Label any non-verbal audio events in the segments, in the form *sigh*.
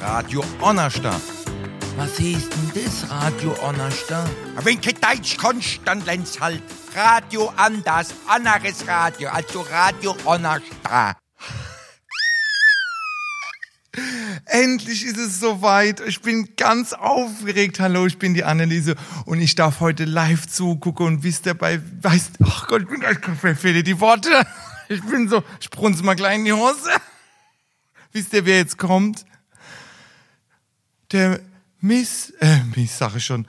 Radio Onnerstadt. Was hieß denn das, Radio Onnerstadt? Wenn kein Deutsch kannst, dann lernst halt Radio anders, anderes Radio, also Radio Onnerstadt. *laughs* Endlich ist es soweit. Ich bin ganz aufgeregt. Hallo, ich bin die Anneliese und ich darf heute live zugucken und wisst dabei, weißt, ach Gott, mir fehlen die Worte. *laughs* Ich bin so, ich brunze mal gleich in die Hose. *laughs* Wisst ihr, wer jetzt kommt? Der Miss, äh, Miss sag ich schon,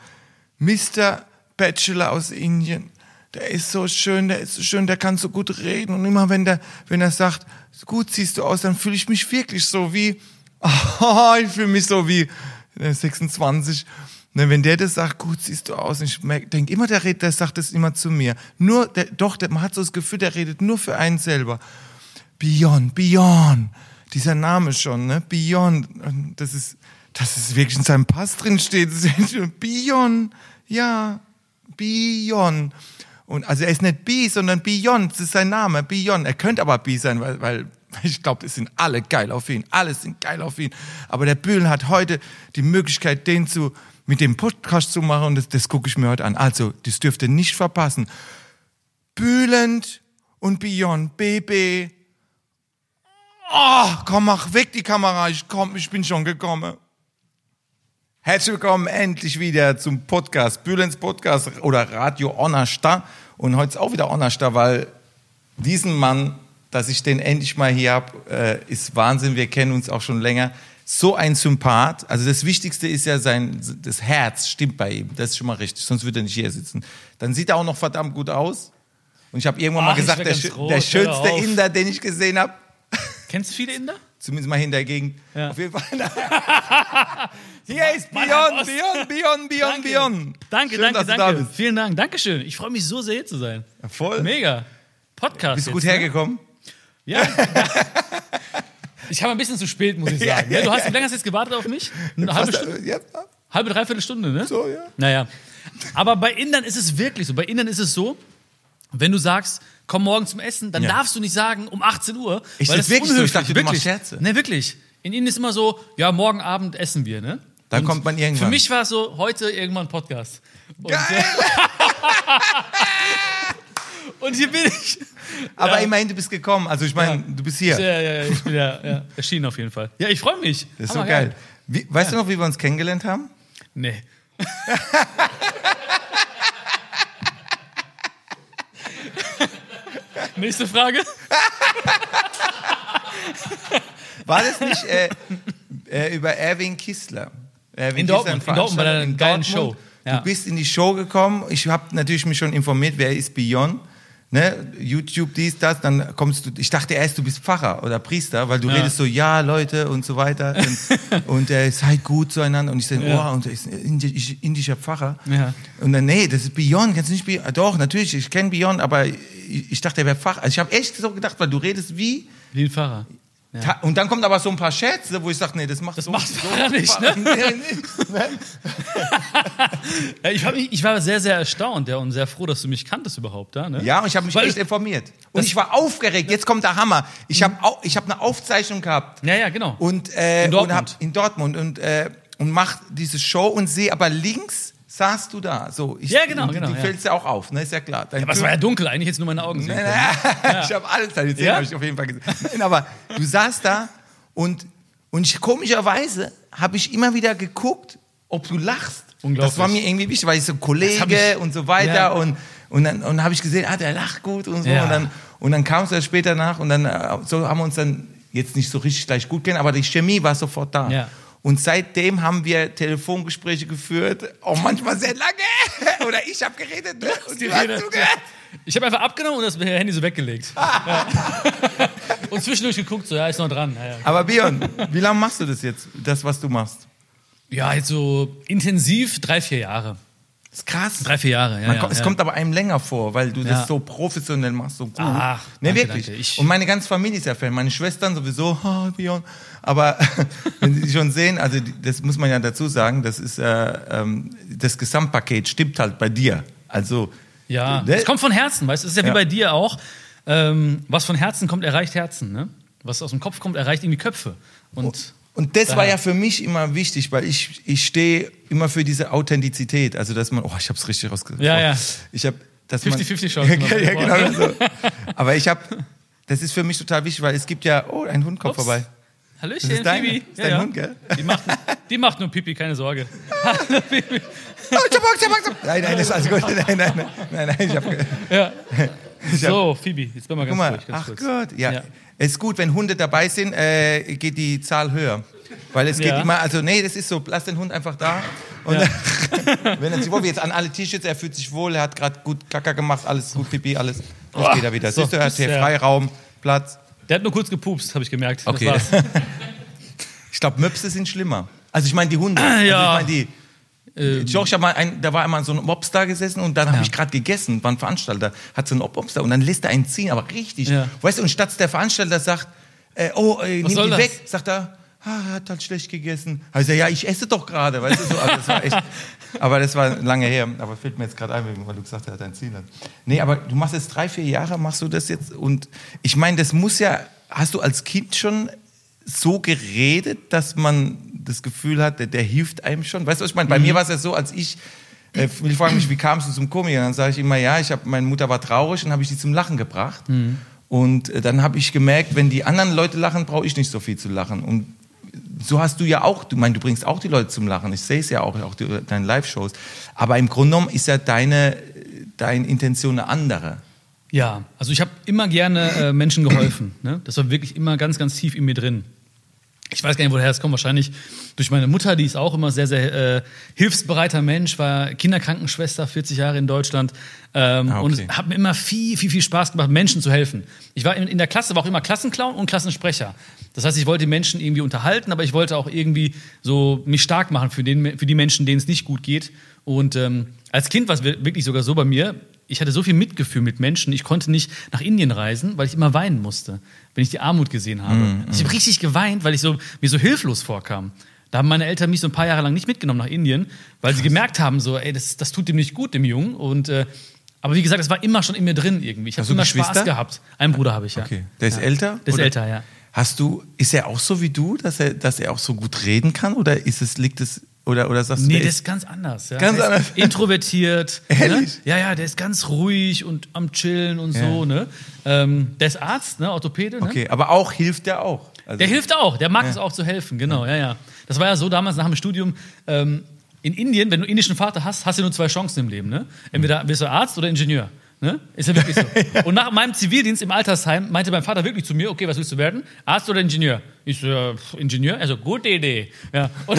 Mr. Bachelor aus Indien. Der ist so schön, der ist so schön, der kann so gut reden. Und immer wenn der, wenn er sagt, gut siehst du aus, dann fühle ich mich wirklich so wie, oh, *laughs* ich fühle mich so wie äh, 26. Ne, wenn der das sagt, gut siehst du aus, ich denke immer, der redet, der sagt das immer zu mir. Nur, der, doch, der, man hat so das Gefühl, der redet nur für einen selber. Beyond, Beyond. Dieser Name schon, ne? Beyond. Das ist, das ist wirklich in seinem Pass drin steht. Beyond. Ja. Beyond. Und also er ist nicht B, sondern Beyond. Das ist sein Name. Beyond. Er könnte aber B sein, weil, weil ich glaube, es sind alle geil auf ihn. Alle sind geil auf ihn. Aber der Bühlen hat heute die Möglichkeit, den zu, mit dem Podcast zu machen und das, das gucke ich mir heute an. Also, das dürft ihr nicht verpassen. Bühlend und Beyond, BB. Oh, komm, mach weg die Kamera. Ich komm, ich bin schon gekommen. Herzlich willkommen endlich wieder zum Podcast, Bülens Podcast oder Radio Onnersta. Und heute ist auch wieder Onnersta, weil diesen Mann, dass ich den endlich mal hier hab, äh, ist Wahnsinn. Wir kennen uns auch schon länger. So ein Sympath. Also das Wichtigste ist ja sein, das Herz stimmt bei ihm. Das ist schon mal richtig, sonst würde er nicht hier sitzen. Dann sieht er auch noch verdammt gut aus. Und ich habe irgendwann Ach, mal gesagt, der, der schönste. Inder, den ich gesehen habe, Kennst du viele Inder? Zumindest mal in der Gegend. Ja. Auf jeden Fall. *laughs* Hier ist Beyond. Beyond, Beyond, Beyond, Beyond. Danke, Schön, danke, dass du danke. da bist. Vielen Dank. Dankeschön. Ich freue mich so sehr, hier zu sein. Ja, voll. Mega. Podcast. Bist du gut jetzt, ne? hergekommen? Ja. Ich kam ein bisschen zu spät, muss ich *laughs* sagen. Ja, ja, du hast, wie lange hast du jetzt gewartet auf mich? Eine halbe Stunde? Halbe, dreiviertel Stunde, ne? so, ja. Naja. Aber bei Indern ist es wirklich so. Bei Indern ist es so, wenn du sagst, komm morgen zum Essen, dann Ja. darfst du nicht sagen um 18 Uhr. Ist weil das wirklich so? Ich unhöflich. dachte, du wirklich. machst Scherze. Ne, wirklich. In Indien ist immer so, ja, morgen Abend essen wir, ne? Dann Und kommt man irgendwann. Für mich war es so, heute irgendwann Podcast. Und, Geil! *laughs* und hier bin ich. Aber Ja. immerhin, du bist gekommen. Also ich meine, Ja. du bist hier. Ja, ja, ja, ich bin ja, ja erschienen auf jeden Fall. Ja, ich freue mich. Das ist so Hammer geil. Wie, weißt du noch, wie wir uns kennengelernt haben? Nee. *laughs* Nächste Frage. *laughs* War das nicht äh, äh, über Erwin Kissler? Erwin In Kissler, Dortmund, in Dortmund bei einer in geilen Dortmund. Show. Ja. Du bist in die Show gekommen. Ich habe natürlich mich schon informiert, wer ist Beyond. Ne? YouTube, dies, das, dann kommst du, ich dachte erst, du bist Pfarrer oder Priester, weil du Ja. redest so, ja, Leute und so weiter *laughs* und, und äh, seid gut zueinander und ich sage, Ja. oh, und ist ein indi- indischer Pfarrer Ja. und dann, nee, das ist Beyond, kannst du nicht Beyond, doch, natürlich, ich kenne Beyond, aber ich, ich dachte, er wäre Pfarrer, also ich habe echt so gedacht, weil du redest wie, Wie ein Fahrer. Ta- Und dann kommt aber so ein paar Scherze, wo ich sage, nee, das macht Das so, macht so Pfarrer nicht, ne? *laughs* Nee. *laughs* Ja, ich, mich, ich war sehr, sehr erstaunt ja, und sehr froh, dass du mich kanntest überhaupt. Ja, ne? Ja, und ich habe mich Weil- echt informiert. Und ich war aufgeregt. Jetzt kommt der Hammer. Ich habe ich hab eine Aufzeichnung gehabt ja, ja, genau. und äh, In und Dortmund. hab, in Dortmund und äh, und mach diese Show und sehe aber links saßt du da. So, ich, Ja, genau, genau, Die ja. fällst ja auch auf, ne? Ist ja klar. Dein Aber es war ja dunkel, eigentlich jetzt nur meine Augen sehen. Nein, *laughs* Ich habe alles da gesehen, Ja? habe ich auf jeden Fall gesehen. Nein, aber du saßt da und, und ich, komischerweise habe ich immer wieder geguckt, ob du lachst. Unglaublich. Das war mir irgendwie wichtig, weil ich so Kollege ich- und so weiter Ja. und und dann und habe ich gesehen, ah, der lacht gut und so Ja. und dann und dann kam es ja später nach und dann äh, so haben wir uns dann jetzt nicht so richtig gleich gut kennen, aber die Chemie war sofort da. Ja. Und seitdem haben wir Telefongespräche geführt, auch manchmal sehr lange. *laughs* Oder ich habe geredet ne? und du hast zugehört. Ich habe einfach abgenommen und das Handy so weggelegt. *laughs* ja. Und zwischendurch geguckt, so, ja, ist noch dran. Ja, ja. Aber Björn, wie lange machst du das jetzt, das, was du machst? ja jetzt so intensiv drei, vier Jahre. Das ist krass. Drei, vier Jahre, ja. Ja, ko- es ja. kommt aber einem länger vor, weil du Ja. das so professionell machst, so gut. Ach, nee, danke, wirklich. danke. Ich- Und meine ganze Familie ist ja Fan. Meine Schwestern sowieso, *laughs* oh. Aber *laughs* wenn sie schon sehen, also das muss man ja dazu sagen, das ist äh, ähm, das Gesamtpaket stimmt halt bei dir. Also Ja, ne? es kommt von Herzen, weißt du? Es ist ja, wie bei dir auch. Ähm, was von Herzen kommt, erreicht Herzen, ne? Was aus dem Kopf kommt, erreicht irgendwie Köpfe. Und Und das war ja für mich immer wichtig, weil ich, ich stehe immer für diese Authentizität. Also, dass man, oh, ich habe es richtig rausgesprochen. Ja, ja. Ich habe, dass man- 50-50 Chancen. *laughs* ja, ja, genau so. *laughs* Aber ich habe, das ist für mich total wichtig, weil es gibt ja, oh, ein Hund kommt Ups. vorbei. Hallöchen, Das ist deine- ist dein Hund, gell? Die macht, die macht nur Pipi, keine Sorge. *laughs* Oh, ich hab Angst, ich hab Angst. Nein, nein, das ist alles gut. Nein, nein, nein, nein, nein ich habe. Ja. *laughs* So, Phoebe, jetzt bin mal ganz Guck mal, ruhig. Ganz ach kurz. Gott, ja. Ja. Es ist gut, wenn Hunde dabei sind, äh, geht die Zahl höher. Weil es geht Ja. immer, also nee, das ist so, lass den Hund einfach da. Und Ja. *laughs* wenn er sich wohl, jetzt an alle T-Shirts, er fühlt sich wohl, er hat gerade gut Kacker gemacht, alles gut, Pipi, alles. Jetzt geht er wieder. So, Siehst du, er hat hier. Freiraum, Platz. Der hat nur kurz gepupst, habe ich gemerkt. Okay. *laughs* Ich glaube, Möpse sind schlimmer. Also ich meine die Hunde. Ja. Also ich meine die. Ähm. Ich hab mal ein, da war einmal so ein da gesessen und dann habe Ja. ich gerade gegessen, war ein Veranstalter, hat so einen da und dann lässt er einen ziehen, aber richtig. Ja. Weißt du, und statt der Veranstalter sagt, äh, oh, äh, nimm die weg, sagt er, ah, er hat halt schlecht gegessen. Also ja, ich esse doch gerade, weißt du, so, also das war echt, *laughs* aber das war lange her, aber fällt mir jetzt gerade ein, weil du gesagt hast, er hat ein Ziel. Nee, aber du machst jetzt drei, vier Jahre, machst du das jetzt und ich meine, das muss ja, hast du als Kind schon so geredet, dass man das Gefühl hat, der, der hilft einem schon. Weißt du, was ich meine? Bei mir war es ja so, als ich, äh, viele fragen mich, wie kamst du zum Komiker? Dann sage ich immer, ja, ich hab, meine Mutter war traurig und habe ich sie zum Lachen gebracht. Und äh, dann habe ich gemerkt, wenn die anderen Leute lachen, brauche ich nicht so viel zu lachen. Und so hast du ja auch, du meinst, du bringst auch die Leute zum Lachen. Ich sehe es ja auch, auch die, deine Live-Shows. Aber im Grunde genommen ist ja deine, deine Intention eine andere. Ja, also ich habe immer gerne äh, Menschen geholfen. Ne? Das war wirklich immer ganz, ganz tief in mir drin. Ich weiß gar nicht, woher es kommt. Wahrscheinlich durch meine Mutter, die ist auch immer sehr, sehr äh, hilfsbereiter Mensch, war Kinderkrankenschwester, 40 Jahre in Deutschland. Ähm, Ah, okay. Und hat mir immer viel, viel, viel Spaß gemacht, Menschen zu helfen. Ich war in, in der Klasse, war auch immer Klassenclown und Klassensprecher. Das heißt, ich wollte die Menschen irgendwie unterhalten, aber ich wollte auch irgendwie so mich stark machen für, den, für die Menschen, denen es nicht gut geht. Und ähm, als Kind war es wir- wirklich sogar so bei mir, ich hatte so viel Mitgefühl mit Menschen, ich konnte nicht nach Indien reisen, weil ich immer weinen musste, wenn ich die Armut gesehen habe. Also ich habe richtig geweint, weil ich so, mir so hilflos vorkam. Da haben meine Eltern mich so ein paar Jahre lang nicht mitgenommen nach Indien, weil sie gemerkt haben, so, ey, das, das tut dem nicht gut, dem Jungen. Und, äh, aber wie gesagt, das war immer schon in mir drin irgendwie. Ich habe immer Geschwister? Spaß gehabt. Einen Bruder habe ich, ja. Okay. Der ist ja. älter? Der ist Oder- älter, ja. Hast du, ist er auch so wie du, dass er, dass er auch so gut reden kann? Oder ist es, liegt es, oder, oder sagst du, Nee, der der ist- ganz anders. Ja. Ganz der anders. *laughs* Introvertiert. Ne? Ehrlich? Ja, ja, der ist ganz ruhig und am Chillen und so. Ne? Ähm, der ist Arzt, ne? Orthopäde. Ne? Okay, aber auch hilft er auch. Also, Der hilft auch, der mag es auch zu helfen, genau, ja, ja. Das war ja so damals nach dem Studium. Ähm, in Indien, wenn du einen indischen Vater hast, hast du nur zwei Chancen im Leben. Ne? Entweder bist du Arzt oder Ingenieur. Ne? Ist ja wirklich so. *laughs* Und nach meinem Zivildienst im Altersheim meinte mein Vater wirklich zu mir, okay, was willst du werden? Arzt oder Ingenieur? Ich so, ja, Ingenieur? Also, gute Idee. Ja. *laughs*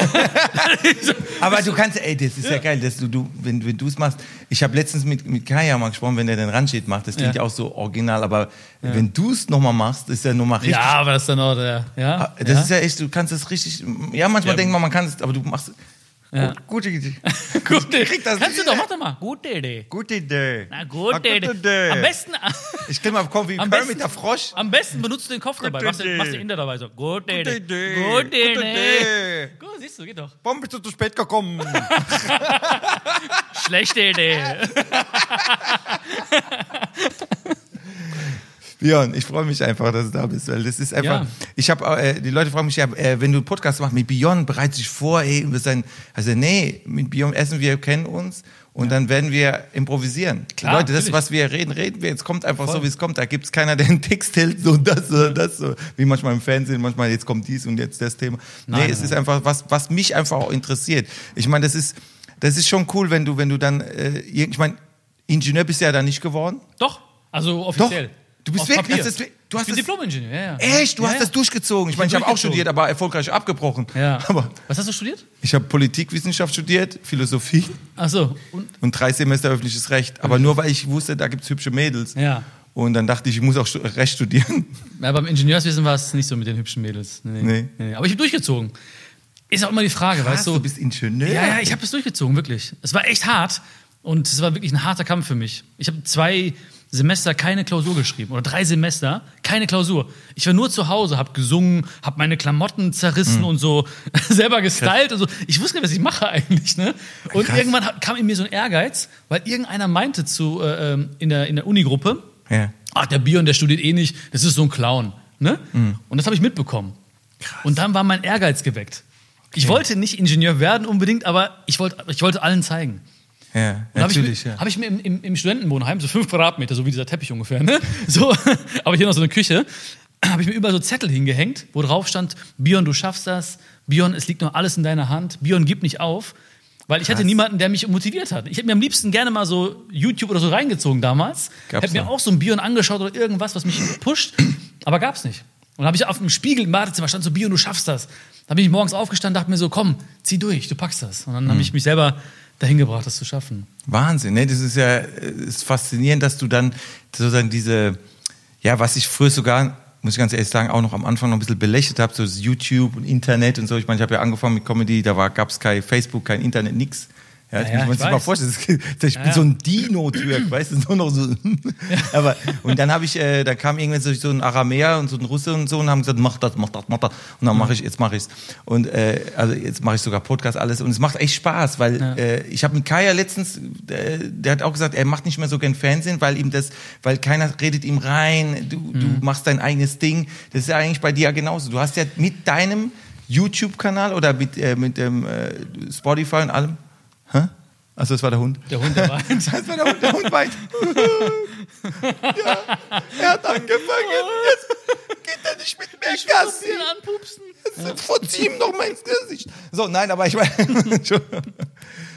So, Aber du kannst, ey, das ist ja, geil, dass du, du wenn, wenn du es machst. Ich habe letztens mit, mit Kaya mal gesprochen, wenn der den Randschied macht, das klingt ja, Ja. auch so original, aber wenn du es nochmal machst, ist ja nochmal richtig. ja, aber das ist dann auch der, ja. Ah, Das ja. ist ja echt, du kannst es richtig, ja, manchmal Ja. denkt man, man kann es, aber du machst, Ja. gute Idee. Gute das Kannst du doch, mach doch mal. Gute Idee. Gute Idee. Na, gute, Idee. Am besten, Ich kann mal kommen wie *laughs* Am besten- der Frosch. am besten benutzt du den Kopf dabei. Machst du, Idee. machst du Inder dabei so. Gute Idee. Idee. Gute Gute Idee. Idee. Gut, siehst du, geht doch. Warum bist du zu spät gekommen? *laughs* Schlechte Idee. *laughs* Björn, ich freue mich einfach, dass du da bist, weil das ist einfach. Ja. Ich habe, äh, die Leute fragen mich ja, äh, wenn du einen Podcast machst mit Björn, bereite dich vor, ey, wir sein, also nee, mit Björn essen wir, kennen uns und dann werden wir improvisieren. Klar, Leute, das, natürlich. was wir reden, reden wir. Jetzt kommt einfach Voll. so, wie es kommt. Da gibt es keiner, der einen Text hält, so das, so das, so wie manchmal im Fernsehen, manchmal jetzt kommt dies und jetzt das Thema. Nee, Nein, es nein. ist einfach was, was mich einfach auch interessiert. Ich meine, das ist, das ist schon cool, wenn du, wenn du dann, äh, ich meine, Ingenieur bist du ja da nicht geworden. Doch, also offiziell. Du bist wirklich- das du hast ich bin Diplom-Ingenieur, ja, ja. Echt? Du ja, hast das durchgezogen. Ich meine, ich hab habe auch studiert, aber erfolgreich abgebrochen. Ja. *laughs* Aber Was hast du studiert? ich habe Politikwissenschaft studiert, Philosophie Achso, und und drei Semester öffentliches Recht. Aber nur weil ich wusste, da gibt's hübsche Mädels. Ja. Und dann dachte ich, ich muss auch Recht studieren. ja, beim Ingenieurswesen war es nicht so mit den hübschen Mädels. Nee. Nee. nee. Aber ich habe durchgezogen. Ist auch immer die Frage, weißt du? du bist Ingenieur? Ja, ja, ich habe es durchgezogen, wirklich. Es war echt hart und es war wirklich ein harter Kampf für mich. Ich habe zwei Semester keine Klausur geschrieben oder drei Semester keine Klausur. Ich war nur zu Hause, habe gesungen, habe meine Klamotten zerrissen Mhm. und so *laughs* selber gestylt und so. Ich wusste nicht, was ich mache eigentlich. Ne? Und Krass. irgendwann kam in mir so ein Ehrgeiz, weil irgendeiner meinte zu äh, ähm, in der in der Unigruppe, Ja. ach, der Bion, der studiert eh nicht, das ist so ein Clown. Ne? Und das habe ich mitbekommen. Und dann war mein Ehrgeiz geweckt. Ich wollte nicht Ingenieur werden unbedingt, aber ich wollte, ich wollte allen zeigen. Ja, Und habe natürlich, ich, ja. hab ich mir im, im, im Studentenwohnheim, so fünf Quadratmeter, so wie dieser Teppich ungefähr, ne? *laughs* So, aber hier noch so eine Küche, habe ich mir überall so Zettel hingehängt, wo drauf stand, Bion, du schaffst das, Bion, es liegt noch alles in deiner Hand, Bion, gib nicht auf. Weil ich hatte niemanden, der mich motiviert hat. Ich hätte mir am liebsten gerne mal so YouTube oder so reingezogen damals. Gab's hätte mir auch so ein Bion angeschaut oder irgendwas, was mich pusht, aber gab's nicht. Und habe ich auf dem Spiegel im Badezimmer stand so, Bion, du schaffst das. Da bin ich morgens aufgestanden, dachte mir so, komm, zieh durch, du packst das. Und dann Mhm. habe ich mich selber dahin gebracht, das zu schaffen. Wahnsinn, ne? Das ist ja äh, ist faszinierend, dass du dann sozusagen diese, ja, was ich früher sogar, muss ich ganz ehrlich sagen, auch noch am Anfang noch ein bisschen belächelt habe, so das YouTube und Internet und so. Ich meine, ich habe ja angefangen mit Comedy, da gab es kein Facebook, kein Internet, nix. Ja, das Ja, ja, muss man ich sich mal weiß. vorstellen. Das, ich bin ja. so ein Dino-Türk, weißt du, *laughs* nur noch so. Aber, und dann habe ich, äh, da kam irgendwann so, so ein Aramäer und so ein Russe und so und haben gesagt, mach das, mach das, mach das. Und dann mache ich, jetzt mache ich's. Und äh, also jetzt mache ich sogar Podcast, alles. Und es macht echt Spaß, weil äh, ich habe mit Kaya letztens, äh, der hat auch gesagt, er macht nicht mehr so gern Fernsehen, weil ihm das, weil keiner redet ihm rein, du, du machst dein eigenes Ding. Das ist ja eigentlich bei dir ja genauso. Du hast ja mit deinem YouTube-Kanal oder mit, äh, mit dem äh, Spotify und allem. Hä? Also das war der Hund. Der Hund, der weint. Das *laughs* war der Hund, der Hund weint. *laughs* ja, er hat angefangen. Jetzt geht er nicht mit mehr Gassi. anpupsen. Jetzt Verzieh ihm doch mal ins Gesicht. So, nein, aber ich meine. *laughs*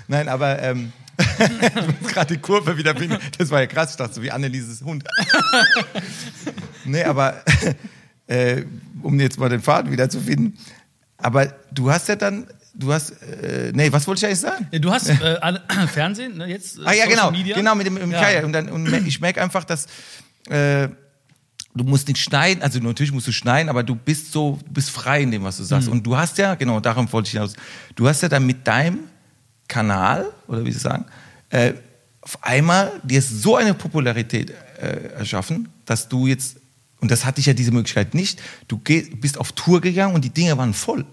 nein, aber. Ähm, ich muss gerade die Kurve wieder finden. Das war ja krass. Ich dachte so wie Annelieses Hund. nee, aber äh, um jetzt mal den Faden wieder zu finden. Aber du hast ja dann, du hast, äh, nee, was wollte ich eigentlich sagen? Ja, du hast äh, *coughs* Fernsehen, ne, jetzt. äh, Ah ja, Social genau, Media. genau mit dem, mit dem Ja. Kaya. Und, dann, und ich merke einfach, dass äh, du musst nicht schneiden, also natürlich musst du schneiden, aber du bist so, du bist frei in dem, was du Mhm. sagst. Und du hast ja, genau, darum wollte ich hinaus, du hast ja dann mit deinem Kanal, oder wie sie sagen, äh, auf einmal dir so eine Popularität äh, erschaffen, dass du jetzt, und das hatte ich ja diese Möglichkeit nicht, du geh, bist auf Tour gegangen und die Dinge waren voll.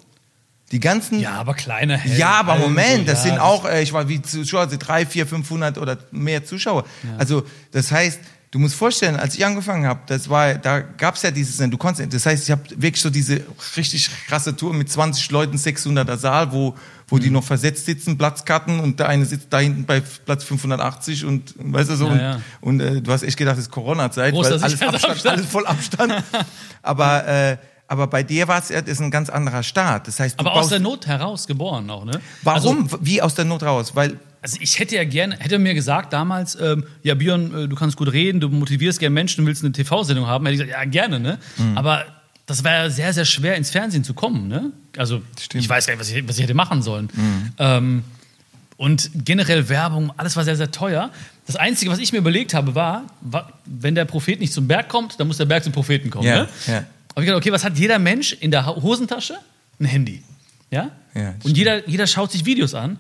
Die ganzen Ja, aber kleiner Held. ja, aber Also, Moment, das ja, sind auch, äh, ich war wie Zuschauer, sind drei, vier, 500 oder mehr Zuschauer. Also das heißt, du musst vorstellen, als ich angefangen habe, das war, da gab es ja dieses, du konntest, das heißt, ich habe wirklich so diese richtig krasse Tour mit 20 Leuten, 600er Saal, wo, wo Mhm. die noch versetzt sitzen, Platzkarten und der eine sitzt da hinten bei Platz 580 und weißt du so, Ja, und, ja. und äh, du hast echt gedacht, es ist Corona-Zeit, weil alles Abstand, Sicherheitsabstand. alles voll Abstand. *laughs* aber, äh, aber bei dir war es ja, ist ein ganz anderer Start. Das heißt, Aber aus der Not heraus geboren auch, ne? Warum? Wie aus der Not raus? Weil Also ich hätte ja gerne, hätte mir gesagt damals, ähm, ja Björn, äh, du kannst gut reden, du motivierst gerne Menschen, du willst eine TV-Sendung haben, hätte ich gesagt, ja gerne, ne? Mhm. Aber das wäre sehr, sehr schwer ins Fernsehen zu kommen, ne? Also Stimmt. Mhm. ich weiß gar nicht, was ich, was ich hätte machen sollen. Ähm, und generell Werbung, alles war sehr, sehr teuer. Das Einzige, was ich mir überlegt habe, war, wa- wenn der Prophet nicht zum Berg kommt, dann muss der Berg zum Propheten kommen. Ja, ne? ja. Aber ich gedacht, okay, was hat jeder Mensch in der Hosentasche? Ein Handy. Ja? Ja, und jeder, jeder schaut sich Videos an.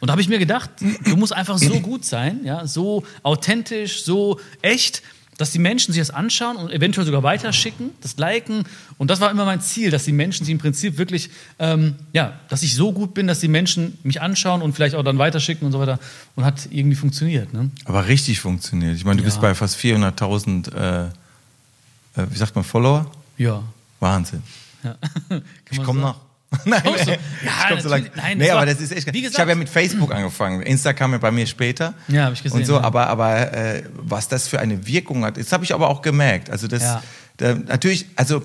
Und da habe ich mir gedacht, du musst einfach so gut sein, ja, so authentisch, so echt, dass die Menschen sich das anschauen und eventuell sogar weiterschicken, das liken. Und das war immer mein Ziel, dass die Menschen sich im Prinzip wirklich, ähm, ja, dass ich so gut bin, dass die Menschen mich anschauen und vielleicht auch dann weiterschicken und so weiter. Und hat irgendwie funktioniert. Ne? Aber richtig funktioniert. Ich meine, du Ja. bist bei fast 400.000, äh, äh, wie sagt man, Follower? Ja. Wahnsinn. ja. *laughs* Ich komme noch. *laughs* Nein, Ja, ich komm so lang. Nein, nee, aber das ist echt. wie ich gesagt- habe ja mit Facebook *clears throat* angefangen. Insta kam ja bei mir später. Ja, hab ich gesehen, Und so, ja. aber, aber äh, was das für eine Wirkung hat, das habe ich aber auch gemerkt. Also das, Ja. da, natürlich, also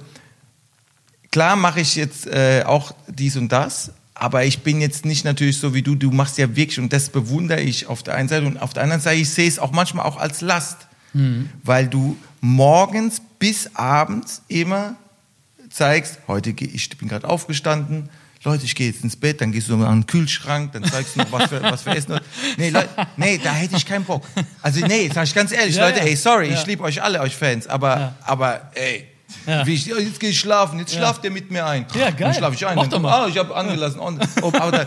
klar mache ich jetzt äh, auch dies und das, aber ich bin jetzt nicht natürlich so wie du. Du machst ja wirklich und das bewundere ich auf der einen Seite und auf der anderen Seite ich sehe es auch manchmal auch als Last, Mhm. weil du morgens bis abends immer zeigst, heute gehe ich bin gerade aufgestanden, Leute, ich gehe jetzt ins Bett, dann gehst du mal an den Kühlschrank, dann zeigst du noch, was für, was für Essen. Nee, Leute, nee, da hätte ich keinen Bock. Also nee, sag ich ganz ehrlich, Ja, Leute, ja. ey, sorry, Ja. ich liebe euch alle, euch Fans, aber, aber ey, Ja. ich, ja, jetzt gehe ich schlafen, jetzt schlaft ihr mit mir ein. Ja, geil. Dann schlafe ich ein. Mach doch mal. Ah, ich habe angelassen. Und, oh, aber da,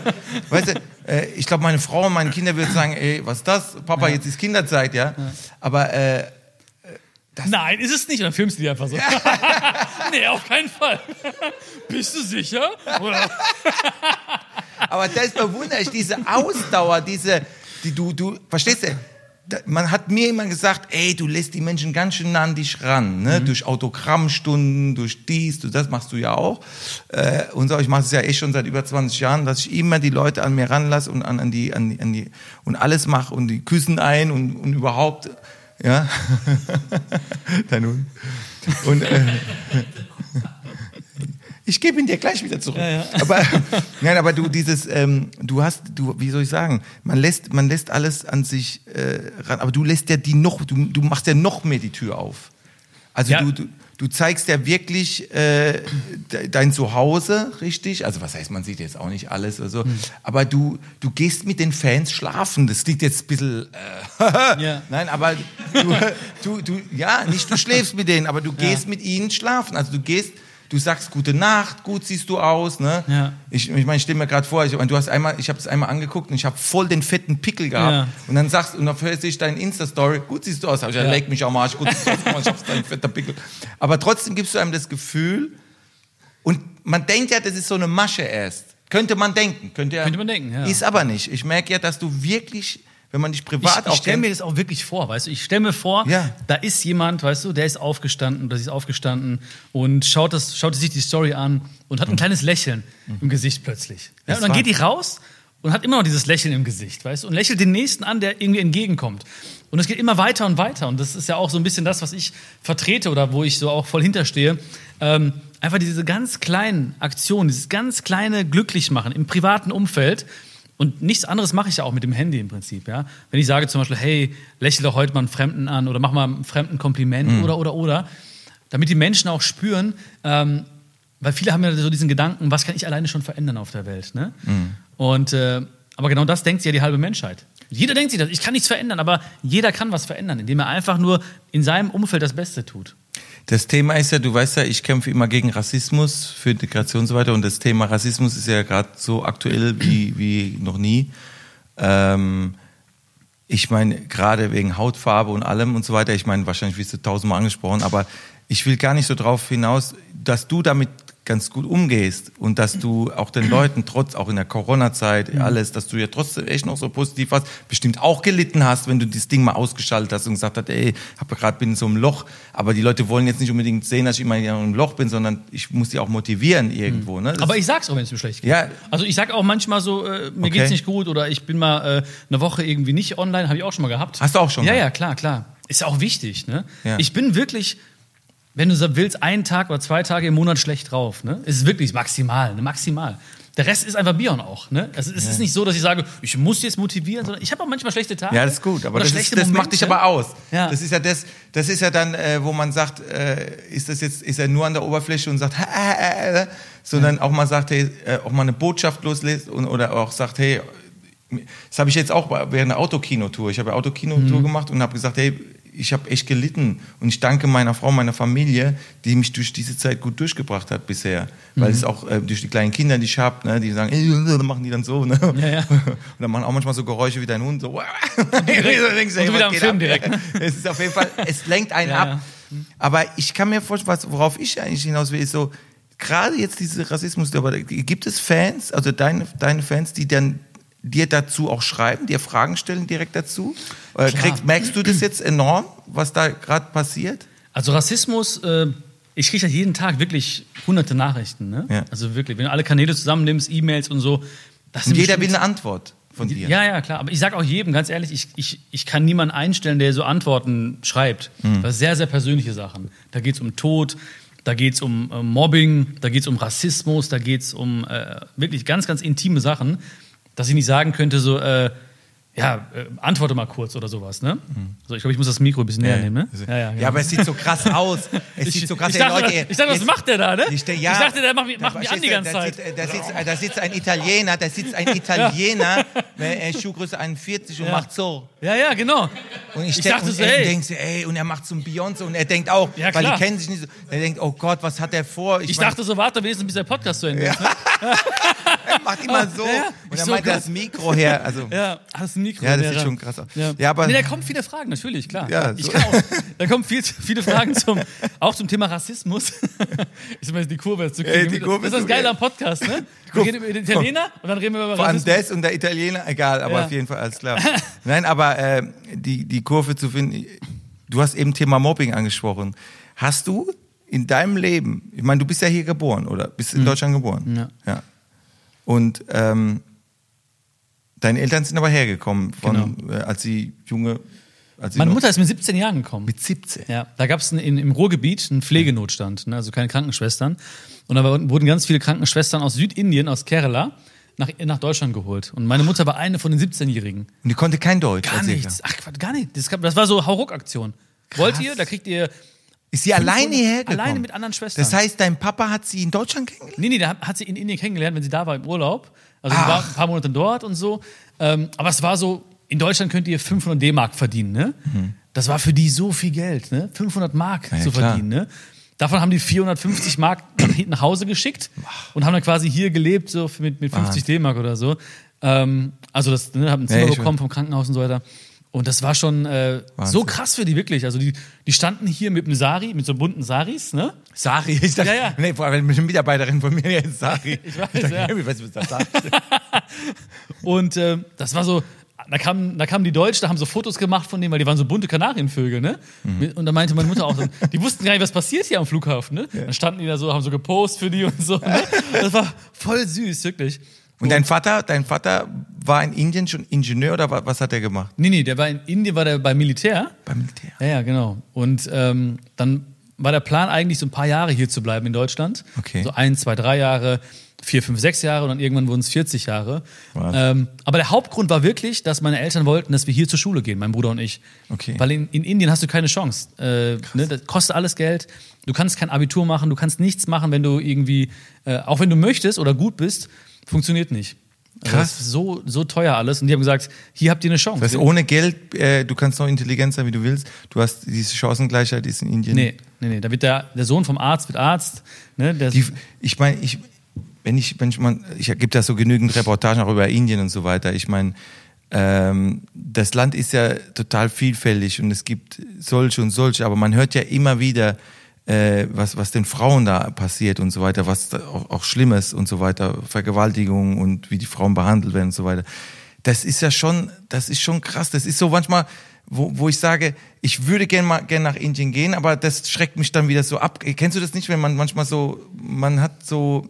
weißt du, äh, ich glaube, meine Frau und meine Kinder würden sagen, ey, was ist das? Papa, jetzt ist Kinderzeit, ja. Aber äh, Nein, ist es nicht. Und dann filmst du die einfach so. *laughs* nee, auf keinen Fall. *laughs* Bist du sicher? *laughs* Aber das bewundere ich, diese Ausdauer, diese, die du, du, verstehst du? Man hat mir immer gesagt, ey, du lässt die Menschen ganz schön nah an dich ran, ne? durch Autogrammstunden, durch dies, du, das machst du ja auch. Äh, und so, ich mache es ja eh schon seit über 20 Jahren, dass ich immer die Leute an mir ranlasse und an, an, die, an, die, an die und alles mache und die küssen ein und, und überhaupt, ja. *laughs* Dein Hund. Und äh, *laughs* ich gebe ihn dir gleich wieder zurück. Aber *laughs* nein, aber du dieses, ähm, du hast, du, wie soll ich sagen, man lässt, man lässt alles an sich äh, ran, aber du lässt ja die noch, du, du machst ja noch mehr die Tür auf. Also Ja. du, du, du zeigst ja wirklich äh, de- dein Zuhause, richtig? Also was heißt, man sieht jetzt auch nicht alles oder so, aber du, du gehst mit den Fans schlafen. Das klingt jetzt ein bisschen, äh, Ja. *laughs* nein, aber du, du, du, ja, nicht du schläfst mit denen, aber du gehst mit ihnen schlafen. Also du gehst, du sagst gute Nacht, gut siehst du aus, ne? Ja. Ich, ich meine, ich stell mir gerade vor, ich, du hast einmal, ich habe es einmal angeguckt und ich habe voll den fetten Pickel gehabt. Ja. Und dann sagst und dann hörst ich deine Insta-Story, gut siehst du aus. Hab ich ja. Leg mich am Arsch, gut siehst du aus, ich hab's dein fetter Pickel. Aber trotzdem gibst du einem das Gefühl, und man denkt ja, das ist so eine Masche erst. Könnte man denken. Könnte, ja, Könnte man denken, ja. Ist aber nicht. Ich merke ja, dass du wirklich, wenn man dich Ich, privat ich auch stelle mir das auch wirklich vor, weißt du? Ich stelle mir vor, Ja. da ist jemand, weißt du, der ist aufgestanden oder sie ist aufgestanden und schaut, das, schaut sich die Story an und hat ein kleines Lächeln im Gesicht plötzlich. Ja, und dann geht die raus und hat immer noch dieses Lächeln im Gesicht, weißt du? Und lächelt den Nächsten an, der irgendwie entgegenkommt. Und es geht immer weiter und weiter. Und das ist ja auch so ein bisschen das, was ich vertrete oder wo ich so auch voll hinterstehe. Ähm, einfach diese ganz kleinen Aktionen, dieses ganz kleine Glücklichmachen im privaten Umfeld. Und nichts anderes mache ich ja auch mit dem Handy im Prinzip, ja. Wenn ich sage zum Beispiel, hey, lächle doch heute mal einen Fremden an oder mach mal einem Fremden Kompliment oder, oder, oder. Damit die Menschen auch spüren, ähm, weil viele haben ja so diesen Gedanken, was kann ich alleine schon verändern auf der Welt, ne? Und, äh, aber genau das denkt ja die halbe Menschheit. Jeder denkt sich das, ich kann nichts verändern, aber jeder kann was verändern, indem er einfach nur in seinem Umfeld das Beste tut. Das Thema ist ja, du weißt ja, ich kämpfe immer gegen Rassismus, für Integration und so weiter. Und das Thema Rassismus ist ja gerade so aktuell wie, wie noch nie. Ähm, ich meine, gerade wegen Hautfarbe und allem und so weiter, ich meine, wahrscheinlich wirst du tausendmal angesprochen, aber ich will gar nicht so drauf hinaus, dass du damit ganz gut umgehst und dass du auch den Leuten trotz, auch in der Corona-Zeit, alles, dass du ja trotzdem echt noch so positiv warst, bestimmt auch gelitten hast, wenn du das Ding mal ausgeschaltet hast und gesagt hast, ey, hab gerade bin in so einem Loch, aber die Leute wollen jetzt nicht unbedingt sehen, dass ich immer in einem Loch bin, sondern ich muss die auch motivieren irgendwo, ne? Das- Aber ich sag's auch, wenn es mir schlecht geht. Ja. Also ich sag auch manchmal so, äh, mir Okay. geht's nicht gut oder ich bin mal äh, eine Woche irgendwie nicht online, habe ich auch schon mal gehabt. Hast du auch schon Ja, mal? ja, klar, klar. Ist auch wichtig, ne? Ja. Ich bin wirklich, wenn du so willst, einen Tag oder zwei Tage im Monat schlecht drauf, ne? Ist wirklich maximal, ne? Maximal. Der Rest ist einfach Bion auch, ne? Also es ist nicht so, dass ich sage, ich muss jetzt motivieren, sondern ich habe auch manchmal schlechte Tage. Ja, das ist gut, aber das, schlechte ist, das macht dich aber aus. Ja. Das ist ja das, das ist ja dann, äh, wo man sagt, äh, ist das jetzt, ist er nur an der Oberfläche und sagt, *laughs* äh, sondern auch mal sagt, hey, äh, auch mal eine Botschaft loslässt und, oder auch sagt, hey, das habe ich jetzt auch während der Autokinotour. Ich habe ja Autokinotour Mhm. gemacht und habe gesagt, hey, ich habe echt gelitten und ich danke meiner Frau, meiner Familie, die mich durch diese Zeit gut durchgebracht hat bisher, weil Mhm. es auch äh, durch die kleinen Kinder, die ich habe, ne, die sagen, ey, *laughs* dann machen die dann so, ne? Ja, ja. *laughs* Und dann machen auch manchmal so Geräusche wie dein Hund, so. *laughs* und du wieder am Film direkt, ne? Es ist auf jeden Fall, es lenkt einen Ja, ab. Aber ich kann mir vorstellen, was, worauf ich eigentlich hinaus will, ist so, gerade jetzt diese Rassismus, aber gibt es Fans, also deine, deine Fans, die dann dir dazu auch schreiben, dir Fragen stellen direkt dazu? Kriegst, merkst du das jetzt enorm, was da gerade passiert? Also Rassismus, äh, ich kriege ja jeden Tag wirklich hunderte Nachrichten. Ne? Ja. Also wirklich, wenn du alle Kanäle zusammennimmst, E-Mails und so. Das Und jeder will eine Antwort von dir. Ja, ja, klar. Aber ich sage auch jedem, ganz ehrlich, ich, ich, ich kann niemanden einstellen, der so Antworten schreibt. Hm. Das sind sehr, sehr persönliche Sachen. Da geht es um Tod, da geht es um äh, Mobbing, da geht es um Rassismus, da geht es um äh, wirklich ganz, ganz intime Sachen, dass ich nicht sagen könnte, so, äh, ja, äh, antworte mal kurz oder sowas. Ne? So, ich glaube, ich muss das Mikro ein bisschen näher nehmen. Ne? Ja, genau. aber es sieht so krass *laughs* aus. Es Ich, sieht so krass ich, dachte, Leute, ich dachte, was jetzt- macht der da, ne? Ich, Ich, ja, dachte, der macht, mich- macht mich an die ganze da Zeit. Sitzt, da, sitzt, da sitzt ein Italiener, da sitzt ein *laughs* Italiener, äh, Schuhgröße 41 und Ja. macht so. Ja, ja, genau. Und ich, Ich dachte und so, er ey. denkt so, ey, und er macht so ein Beyoncé und er denkt auch, Ja, weil die kennen sich nicht so, er denkt, oh Gott, was hat er vor? Ich mein, dachte so, warte wenigstens, bis der Podcast zu Ende ist. Ne? *laughs* macht immer so. Und Ich dann so, meint er das Mikro her. Also, *laughs* Ja, hast ein Mikro. Ja, das sieht schon krass aus. Ja, aber- nee, da kommen viele Fragen, natürlich, klar. Ja, ich so. auch, da kommen viel, viele Fragen zum, auch zum Thema Rassismus. *laughs* ich meine, die Kurve jetzt zu kriegen. Ey, die Kurve das ist das Geile am Podcast, ne? Wir reden über den Italiener und dann reden wir über Vor allem Rassismus. das und der Italiener, egal, aber Ja. auf jeden Fall alles klar. *laughs* Nein, aber äh, die, die Kurve zu finden, du hast eben Thema Mobbing angesprochen. Hast du in deinem Leben, ich meine, du bist ja hier geboren oder bist in Deutschland geboren. Mhm. Ja. ja. Und ähm, deine Eltern sind aber hergekommen, von, äh, als sie junge, Meine Mutter ist mit 17 Jahren gekommen. mit 17. Ja, da gab es im Ruhrgebiet einen Pflegenotstand, ne, also keine Krankenschwestern. Und da wurden ganz viele Krankenschwestern aus Südindien, aus Kerala, nach, nach Deutschland geholt. Und meine Mutter war eine von den 17-Jährigen. Und die konnte kein Deutsch. Gar nichts. Ach, gar nicht. Das, das war so Hauruck-Aktion. Wollt ihr? Da kriegt ihr. Ist sie alleine hierher gekommen? Alleine mit anderen Schwestern. Das heißt, dein Papa hat sie in Deutschland kennengelernt? Nee, nee, da hat sie in Indien kennengelernt, wenn sie da war im Urlaub. Also sie war ein paar Monate dort und so. Ähm, aber es war so, in Deutschland könnt ihr 500 D-Mark verdienen, ne? Das war für die so viel Geld, ne? 500 Mark Mhm. ja, zu klar. verdienen, ne? Davon haben die 450 Mark nach, Hause geschickt und haben dann quasi hier gelebt, so mit, mit 50 D-Mark oder so. Ähm, also das, ne, haben ein Zimmer Ja, ich bekommen vom Krankenhaus und so weiter. Und das war schon äh, so krass für die wirklich. Also die, die standen hier mit einem Sari, mit so bunten Saris, ne? Sari, ich dachte, Ja, ja. nee, vor allem eine Mitarbeiterin von mir, ist Sari. *laughs* Ich weiß, dachte, ja. was ist das Sari? *laughs* Und äh, das war so, da kamen, da kamen die Deutschen, da haben so Fotos gemacht von denen, weil die waren so bunte Kanarienvögel, ne? Mit- Und da meinte meine Mutter auch, so, die wussten gar nicht, was passiert hier am Flughafen, ne? Dann standen die da so, haben so gepostet für die und so. Ne? Das war voll süß, wirklich. Und dein Vater, dein Vater war in Indien schon Ingenieur oder wa- was hat er gemacht? Nee, nee, der war in Indien, war der beim Militär. Beim Militär. Ja, ja, genau. Und ähm, dann war der Plan eigentlich so ein paar Jahre hier zu bleiben in Deutschland. Okay. So ein, zwei, drei Jahre, vier, fünf, sechs Jahre und dann irgendwann wurden es 40 Jahre. Ähm, aber der Hauptgrund war wirklich, dass meine Eltern wollten, dass wir hier zur Schule gehen, mein Bruder und ich. Okay. Weil in, in Indien hast du keine Chance. Äh, ne, das kostet alles Geld. Du kannst kein Abitur machen, du kannst nichts machen, wenn du irgendwie, äh, auch wenn du möchtest oder gut bist, funktioniert nicht. Also Krass. Das ist so, so teuer alles. Und die haben gesagt, hier habt ihr eine Chance. Das heißt, ohne Geld, äh, du kannst so intelligent sein, wie du willst. Du hast diese Chancengleichheit ist in Indien. Nee, nee, nee. Da wird der, der Sohn vom Arzt wird Arzt. Ne? Die, ich meine, ich, wenn ich, wenn ich mal, ich gibt da so genügend Reportagen auch über Indien und so weiter. Ich meine, ähm, das Land ist ja total vielfältig und es gibt solche und solche, aber man hört ja immer wieder, äh, was, was den Frauen da passiert und so weiter, was da auch, auch Schlimmes und so weiter, Vergewaltigung und wie die Frauen behandelt werden und so weiter. Das ist ja schon, das ist schon krass. Das ist so manchmal, wo, wo ich sage, ich würde gerne mal gern nach Indien gehen, aber das schreckt mich dann wieder so ab. Kennst du das nicht, wenn man manchmal so, man hat so,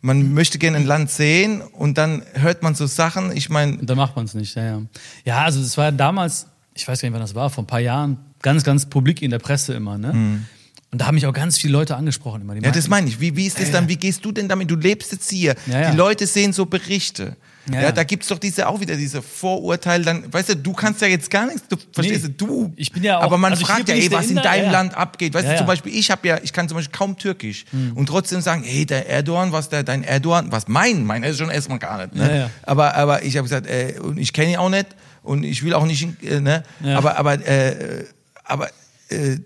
man möchte gerne ein Land sehen und dann hört man so Sachen. Ich meine, da macht man es nicht. Ja, ja. ja, also es war damals, ich weiß gar nicht, wann das war, vor ein paar Jahren, ganz, ganz publik in der Presse immer. Ne? Und da haben mich auch ganz viele Leute angesprochen. Immer. Die ja, das meine ich. Wie, wie ist das dann? Wie gehst du denn damit? Du lebst jetzt hier. Ja, ja. Die Leute sehen so Berichte. Ja, Ja, ja. da gibt's doch diese auch wieder diese Vorurteile. Dann, weißt du, du kannst ja jetzt gar nichts. Du verstehst Nee. du? Ich bin ja auch- Aber man also fragt ja, ey, der was in deinem ja. Land abgeht. Weißt Ja, du, zum ja. Beispiel, ich habe ja, ich kann zum Beispiel kaum Türkisch und trotzdem sagen, hey, der Erdogan, was der, dein Erdogan, was mein, mein ist schon erstmal gar nicht. Ne? Ja, ja. Aber, aber ich habe gesagt, äh, und ich kenne ihn auch nicht und ich will auch nicht, äh, ne? Ja. Aber, aber, äh, aber äh,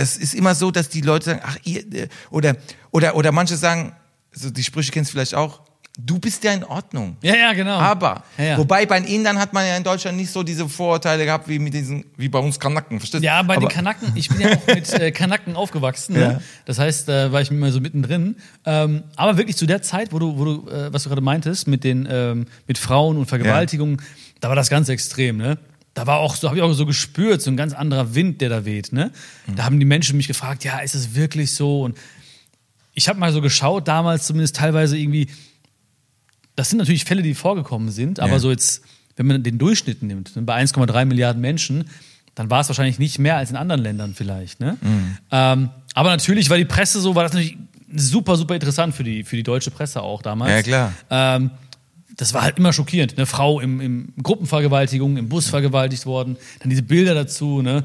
das ist immer so, dass die Leute sagen, ach ihr, äh, oder, oder, oder manche sagen, so die Sprüche kennst du vielleicht auch, du bist ja in Ordnung. Ja, ja, genau. Aber, Ja, ja. wobei bei den Indern hat man ja in Deutschland nicht so diese Vorurteile gehabt wie mit diesen, wie bei uns Kanaken, verstehst du? Ja, bei Aber- den Kanaken, ich bin ja auch mit *laughs* äh, Kanaken aufgewachsen. Ne? Ja. Das heißt, da war ich immer so mittendrin. Ähm, aber wirklich zu der Zeit, wo du, wo du äh, was du gerade meintest, mit den ähm, mit Frauen und Vergewaltigung, da war das ganz extrem, ne? Da war auch so, habe ich auch so gespürt, so ein ganz anderer Wind, der da weht, ne? Mhm. Da haben die Menschen mich gefragt, ja, ist es wirklich so? Und ich habe mal so geschaut, damals zumindest teilweise irgendwie, das sind natürlich Fälle, die vorgekommen sind, aber Ja. so jetzt, wenn man den Durchschnitt nimmt, ne, bei 1,3 Milliarden Menschen, dann war es wahrscheinlich nicht mehr als in anderen Ländern vielleicht. Ne? Mhm. Ähm, aber natürlich war die Presse so, war das natürlich super, super interessant für die, für die deutsche Presse auch damals. Ja, klar. Ähm, das war halt immer schockierend. Eine Frau im, im Gruppenvergewaltigung, im Bus vergewaltigt worden, dann diese Bilder dazu. Ne?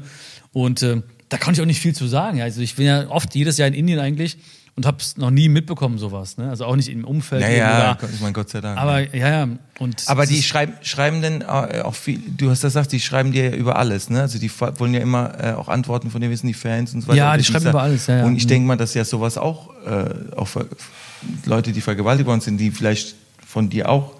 Und äh, da konnte ich auch nicht viel zu sagen. Also ich bin ja oft jedes Jahr in Indien eigentlich und habe es noch nie mitbekommen, sowas. Ne? Also auch nicht im Umfeld. Ja, irgendwo ja, da. ich meine, Gott sei Dank. Aber ja, ja. Und Aber die schreiben, schreiben denn äh, auch viel, du hast das gesagt, die schreiben dir ja über alles, ne? Also die wollen ja immer äh, auch Antworten von dir wissen, die Fans und so weiter. Ja, die schreiben über alles, ja, ja. Und ich Mhm. denke mal, dass ja sowas auch, äh, auch Leute, die vergewaltigt worden sind, die vielleicht von dir auch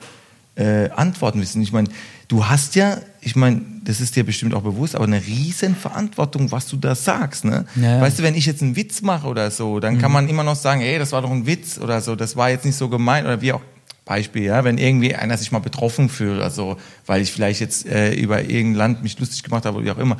äh, Antworten wissen. Ich meine, du hast ja, ich meine, das ist dir bestimmt auch bewusst, aber eine riesen Verantwortung, was du da sagst. Ne? Ja, ja. Weißt du, wenn ich jetzt einen Witz mache oder so, dann kann man immer noch sagen, ey, das war doch ein Witz oder so, das war jetzt nicht so gemeint oder wie auch. Beispiel, ja, wenn irgendwie einer sich mal betroffen fühlt, also weil ich vielleicht jetzt äh, über irgendein Land mich lustig gemacht habe oder wie auch immer.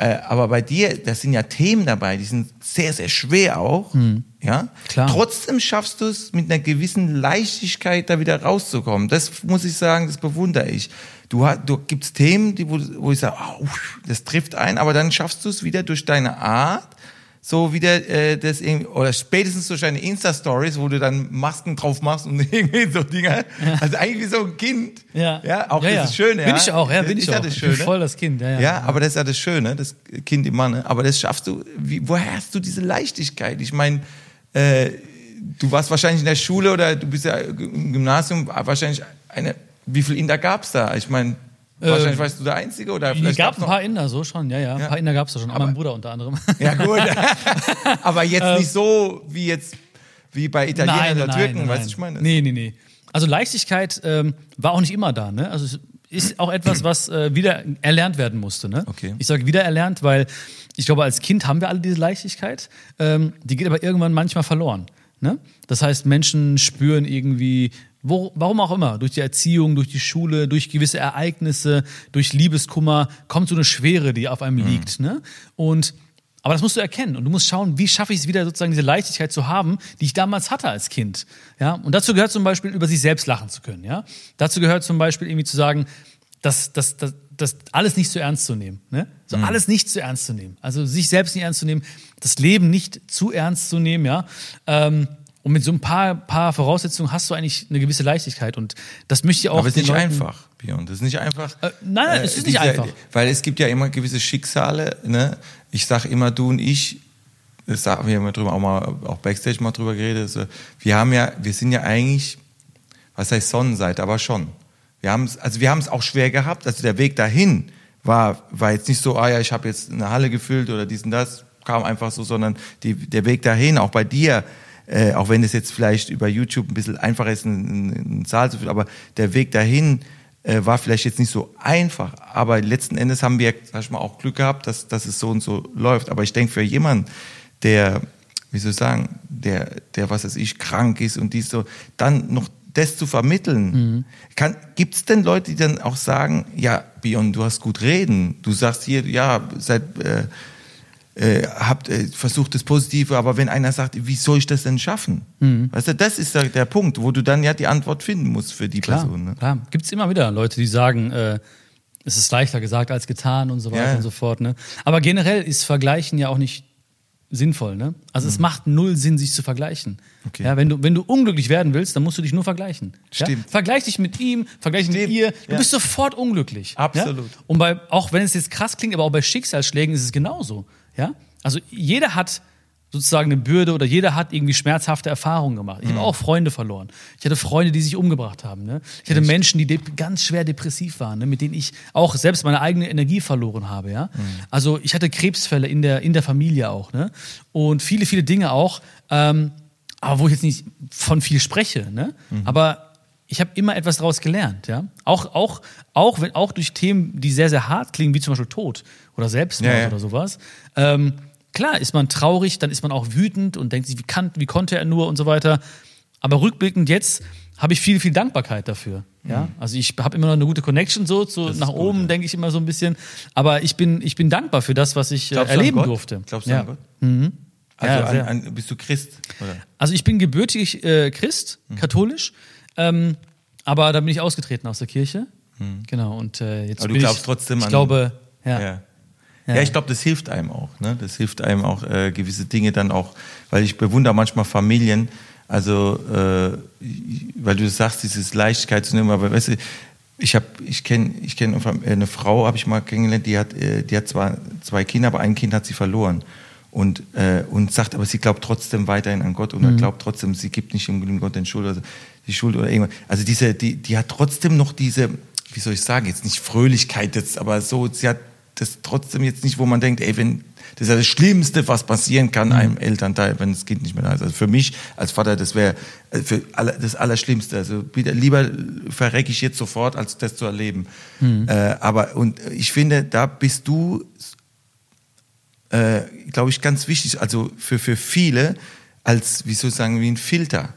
äh, aber bei dir, das sind ja Themen dabei, die sind sehr, sehr schwer auch. Ja, Klar. Trotzdem schaffst du es mit einer gewissen Leichtigkeit da wieder rauszukommen. Das muss ich sagen, das bewundere ich. Du, hast, du gibt's Themen, die, wo, wo ich sage, oh, das trifft ein, aber dann schaffst du es wieder durch deine Art, so wieder äh, das irgendwie, oder spätestens durch deine Insta-Stories, wo du dann Masken drauf machst und *laughs* irgendwie so Dinger. Also eigentlich wie so ein Kind. Ja. Ja, auch ja, das ja. ist Schöne. Bin ja. ich auch, ja, bin Das ich ja auch. das Ich bin Schöne. voll das Kind, ja, ja. Ja, aber das ist ja das Schöne, das Kind im Mann. ne? Aber das schaffst du. Wie, woher hast du diese Leichtigkeit? Ich meine, äh, du warst wahrscheinlich in der Schule oder du bist ja im Gymnasium, wahrscheinlich eine. Wie viel Inder gab's da? Ich meine, wahrscheinlich warst du der Einzige oder Es vielleicht gab gab's ein paar Inder, so schon, ja, ja. Ein paar Inder gab es da schon, aber mein Bruder unter anderem. *laughs* Ja gut, *laughs* aber jetzt Ähm. nicht so wie jetzt wie bei Italienern oder Türken, weißt du, ich meine? Nee, nee, nee. Also Leichtigkeit ähm, war auch nicht immer da, ne? Also es ist auch etwas, *clears throat* was äh, wieder erlernt werden musste, ne? Okay. Ich sage wieder erlernt, weil ich glaube, als Kind haben wir alle diese Leichtigkeit. Ähm, die geht aber irgendwann manchmal verloren. Ne? Das heißt, Menschen spüren irgendwie, wo, warum auch immer, durch die Erziehung, durch die Schule, durch gewisse Ereignisse, durch Liebeskummer, kommt so eine Schwere, die auf einem liegt. Ne? Und aber das musst du erkennen und du musst schauen, wie schaffe ich es wieder sozusagen diese Leichtigkeit zu haben, die ich damals hatte als Kind. Ja, und dazu gehört zum Beispiel über sich selbst lachen zu können. Ja, dazu gehört zum Beispiel irgendwie zu sagen, dass das, das, das alles nicht zu ernst zu nehmen. Ne? So alles nicht zu ernst zu nehmen. Also sich selbst nicht ernst zu nehmen, das Leben nicht zu ernst zu nehmen. Ja, ähm, und mit so ein paar, paar Voraussetzungen hast du eigentlich eine gewisse Leichtigkeit und das möchte ich auch. Aber es ist nicht Leuten- einfach, Björn. Das ist nicht einfach. Äh, nein, nein, es ist nicht einfach. Weil es gibt ja immer gewisse Schicksale. Ne? Ich sag immer, du und ich, das sagen wir immer drüber, auch mal auch backstage mal drüber geredet. Also, wir haben ja, wir sind ja eigentlich, was heißt Sonnenseite, aber schon. Wir haben es, also wir haben es auch schwer gehabt. Also der Weg dahin war, war jetzt nicht so, ah ja, ich habe jetzt eine Halle gefüllt oder dies und das, kam einfach so, sondern die, der Weg dahin, auch bei dir, äh, auch wenn es jetzt vielleicht über YouTube ein bisschen einfacher ist, einen, einen Saal zu füllen, aber der Weg dahin äh, war vielleicht jetzt nicht so einfach. Aber letzten Endes haben wir, sag ich mal, auch Glück gehabt, dass, dass es so und so läuft. Aber ich denke, für jemanden, der, wie soll ich sagen, der, der, was weiß ich, krank ist und dies so, dann noch das zu vermitteln. Kann, gibt es denn Leute, die dann auch sagen, ja, Bion, du hast gut reden, du sagst hier, ja, seit, äh, äh, habt äh, versucht das Positive, aber wenn einer sagt, wie soll ich das denn schaffen? Weißt du, das ist der, der Punkt, wo du dann ja die Antwort finden musst für die Klar, Person. Ne? klar. Gibt es immer wieder Leute, die sagen, äh, es ist leichter gesagt als getan und so weiter Ja. und so fort. Ne? Aber generell ist Vergleichen ja auch nicht sinnvoll. Ne? Also es macht null Sinn, sich zu vergleichen. Mhm. Okay. Ja, wenn, du, wenn du unglücklich werden willst, dann musst du dich nur vergleichen. Ja? Stimmt. Vergleich dich mit ihm, vergleich dich mit ihr. Du Ja. bist sofort unglücklich. Absolut. Ja? Und bei, auch wenn es jetzt krass klingt, aber auch bei Schicksalsschlägen ist es genauso. Ja? Also jeder hat sozusagen eine Bürde oder jeder hat irgendwie schmerzhafte Erfahrungen gemacht. Ich Mhm. habe auch Freunde verloren. Ich hatte Freunde, die sich umgebracht haben. Ne? Ich hatte Menschen, die ganz schwer depressiv waren, ne? mit denen ich auch selbst meine eigene Energie verloren habe. Ja? Mhm. Also ich hatte Krebsfälle in der, in der Familie auch. Ne? Und viele, viele Dinge auch. Ähm, aber wo ich jetzt nicht von viel spreche. Ne? Mhm. Aber ich habe immer etwas daraus gelernt, ja. Auch, auch, auch, wenn, auch durch Themen, die sehr, sehr hart klingen, wie zum Beispiel Tod oder Selbstmord Ja, ja. oder sowas. Ähm, klar ist man traurig, dann ist man auch wütend und denkt sich, wie, kann, wie konnte er nur und so weiter. Aber rückblickend jetzt habe ich viel, viel Dankbarkeit dafür. Ja? Also ich habe immer noch eine gute Connection so, Mhm. ist nach gut, oben ja. denke ich immer so ein bisschen. Aber ich bin, ich bin dankbar für das, was ich äh, Glaubst erleben durfte. Glaubst du ja. an Gott? Ja, Also sehr. an, an, bist du Christ? Oder? Also ich bin gebürtig äh, Christ, Mhm. katholisch, ähm, aber da bin ich ausgetreten aus der Kirche. Genau, und äh, jetzt. Aber du glaubst ich, trotzdem ich an- glaube, ja. Ja. Ja, ich glaube, das hilft einem auch. Ne? Das hilft einem auch, äh, gewisse Dinge dann auch, weil ich bewundere manchmal Familien, also, äh, weil du sagst, dieses Leichtigkeit zu nehmen, aber weißt du, ich habe, ich kenne, ich kenne eine Frau, habe ich mal kennengelernt, die hat, äh, die hat zwar zwei Kinder, aber ein Kind hat sie verloren und äh, und sagt, aber sie glaubt trotzdem weiterhin an Gott und Mhm. glaubt trotzdem, sie gibt nicht dem Gott den Schuld, also die Schuld oder irgendwas. Also diese, die, die hat trotzdem noch diese, wie soll ich sagen, jetzt nicht Fröhlichkeit jetzt, aber so, sie hat das trotzdem jetzt nicht, wo man denkt, ey, wenn das ist ja das Schlimmste, was passieren kann einem Elternteil, wenn das Kind nicht mehr da ist. Also für mich als Vater, das wäre äh, für alle, das Allerschlimmste. Also wieder, lieber verrecke ich jetzt sofort, als das zu erleben. Äh, aber und ich finde, da bist du, äh, glaube ich, ganz wichtig. Also für für viele als, wie soll ich sagen, wie ein Filter.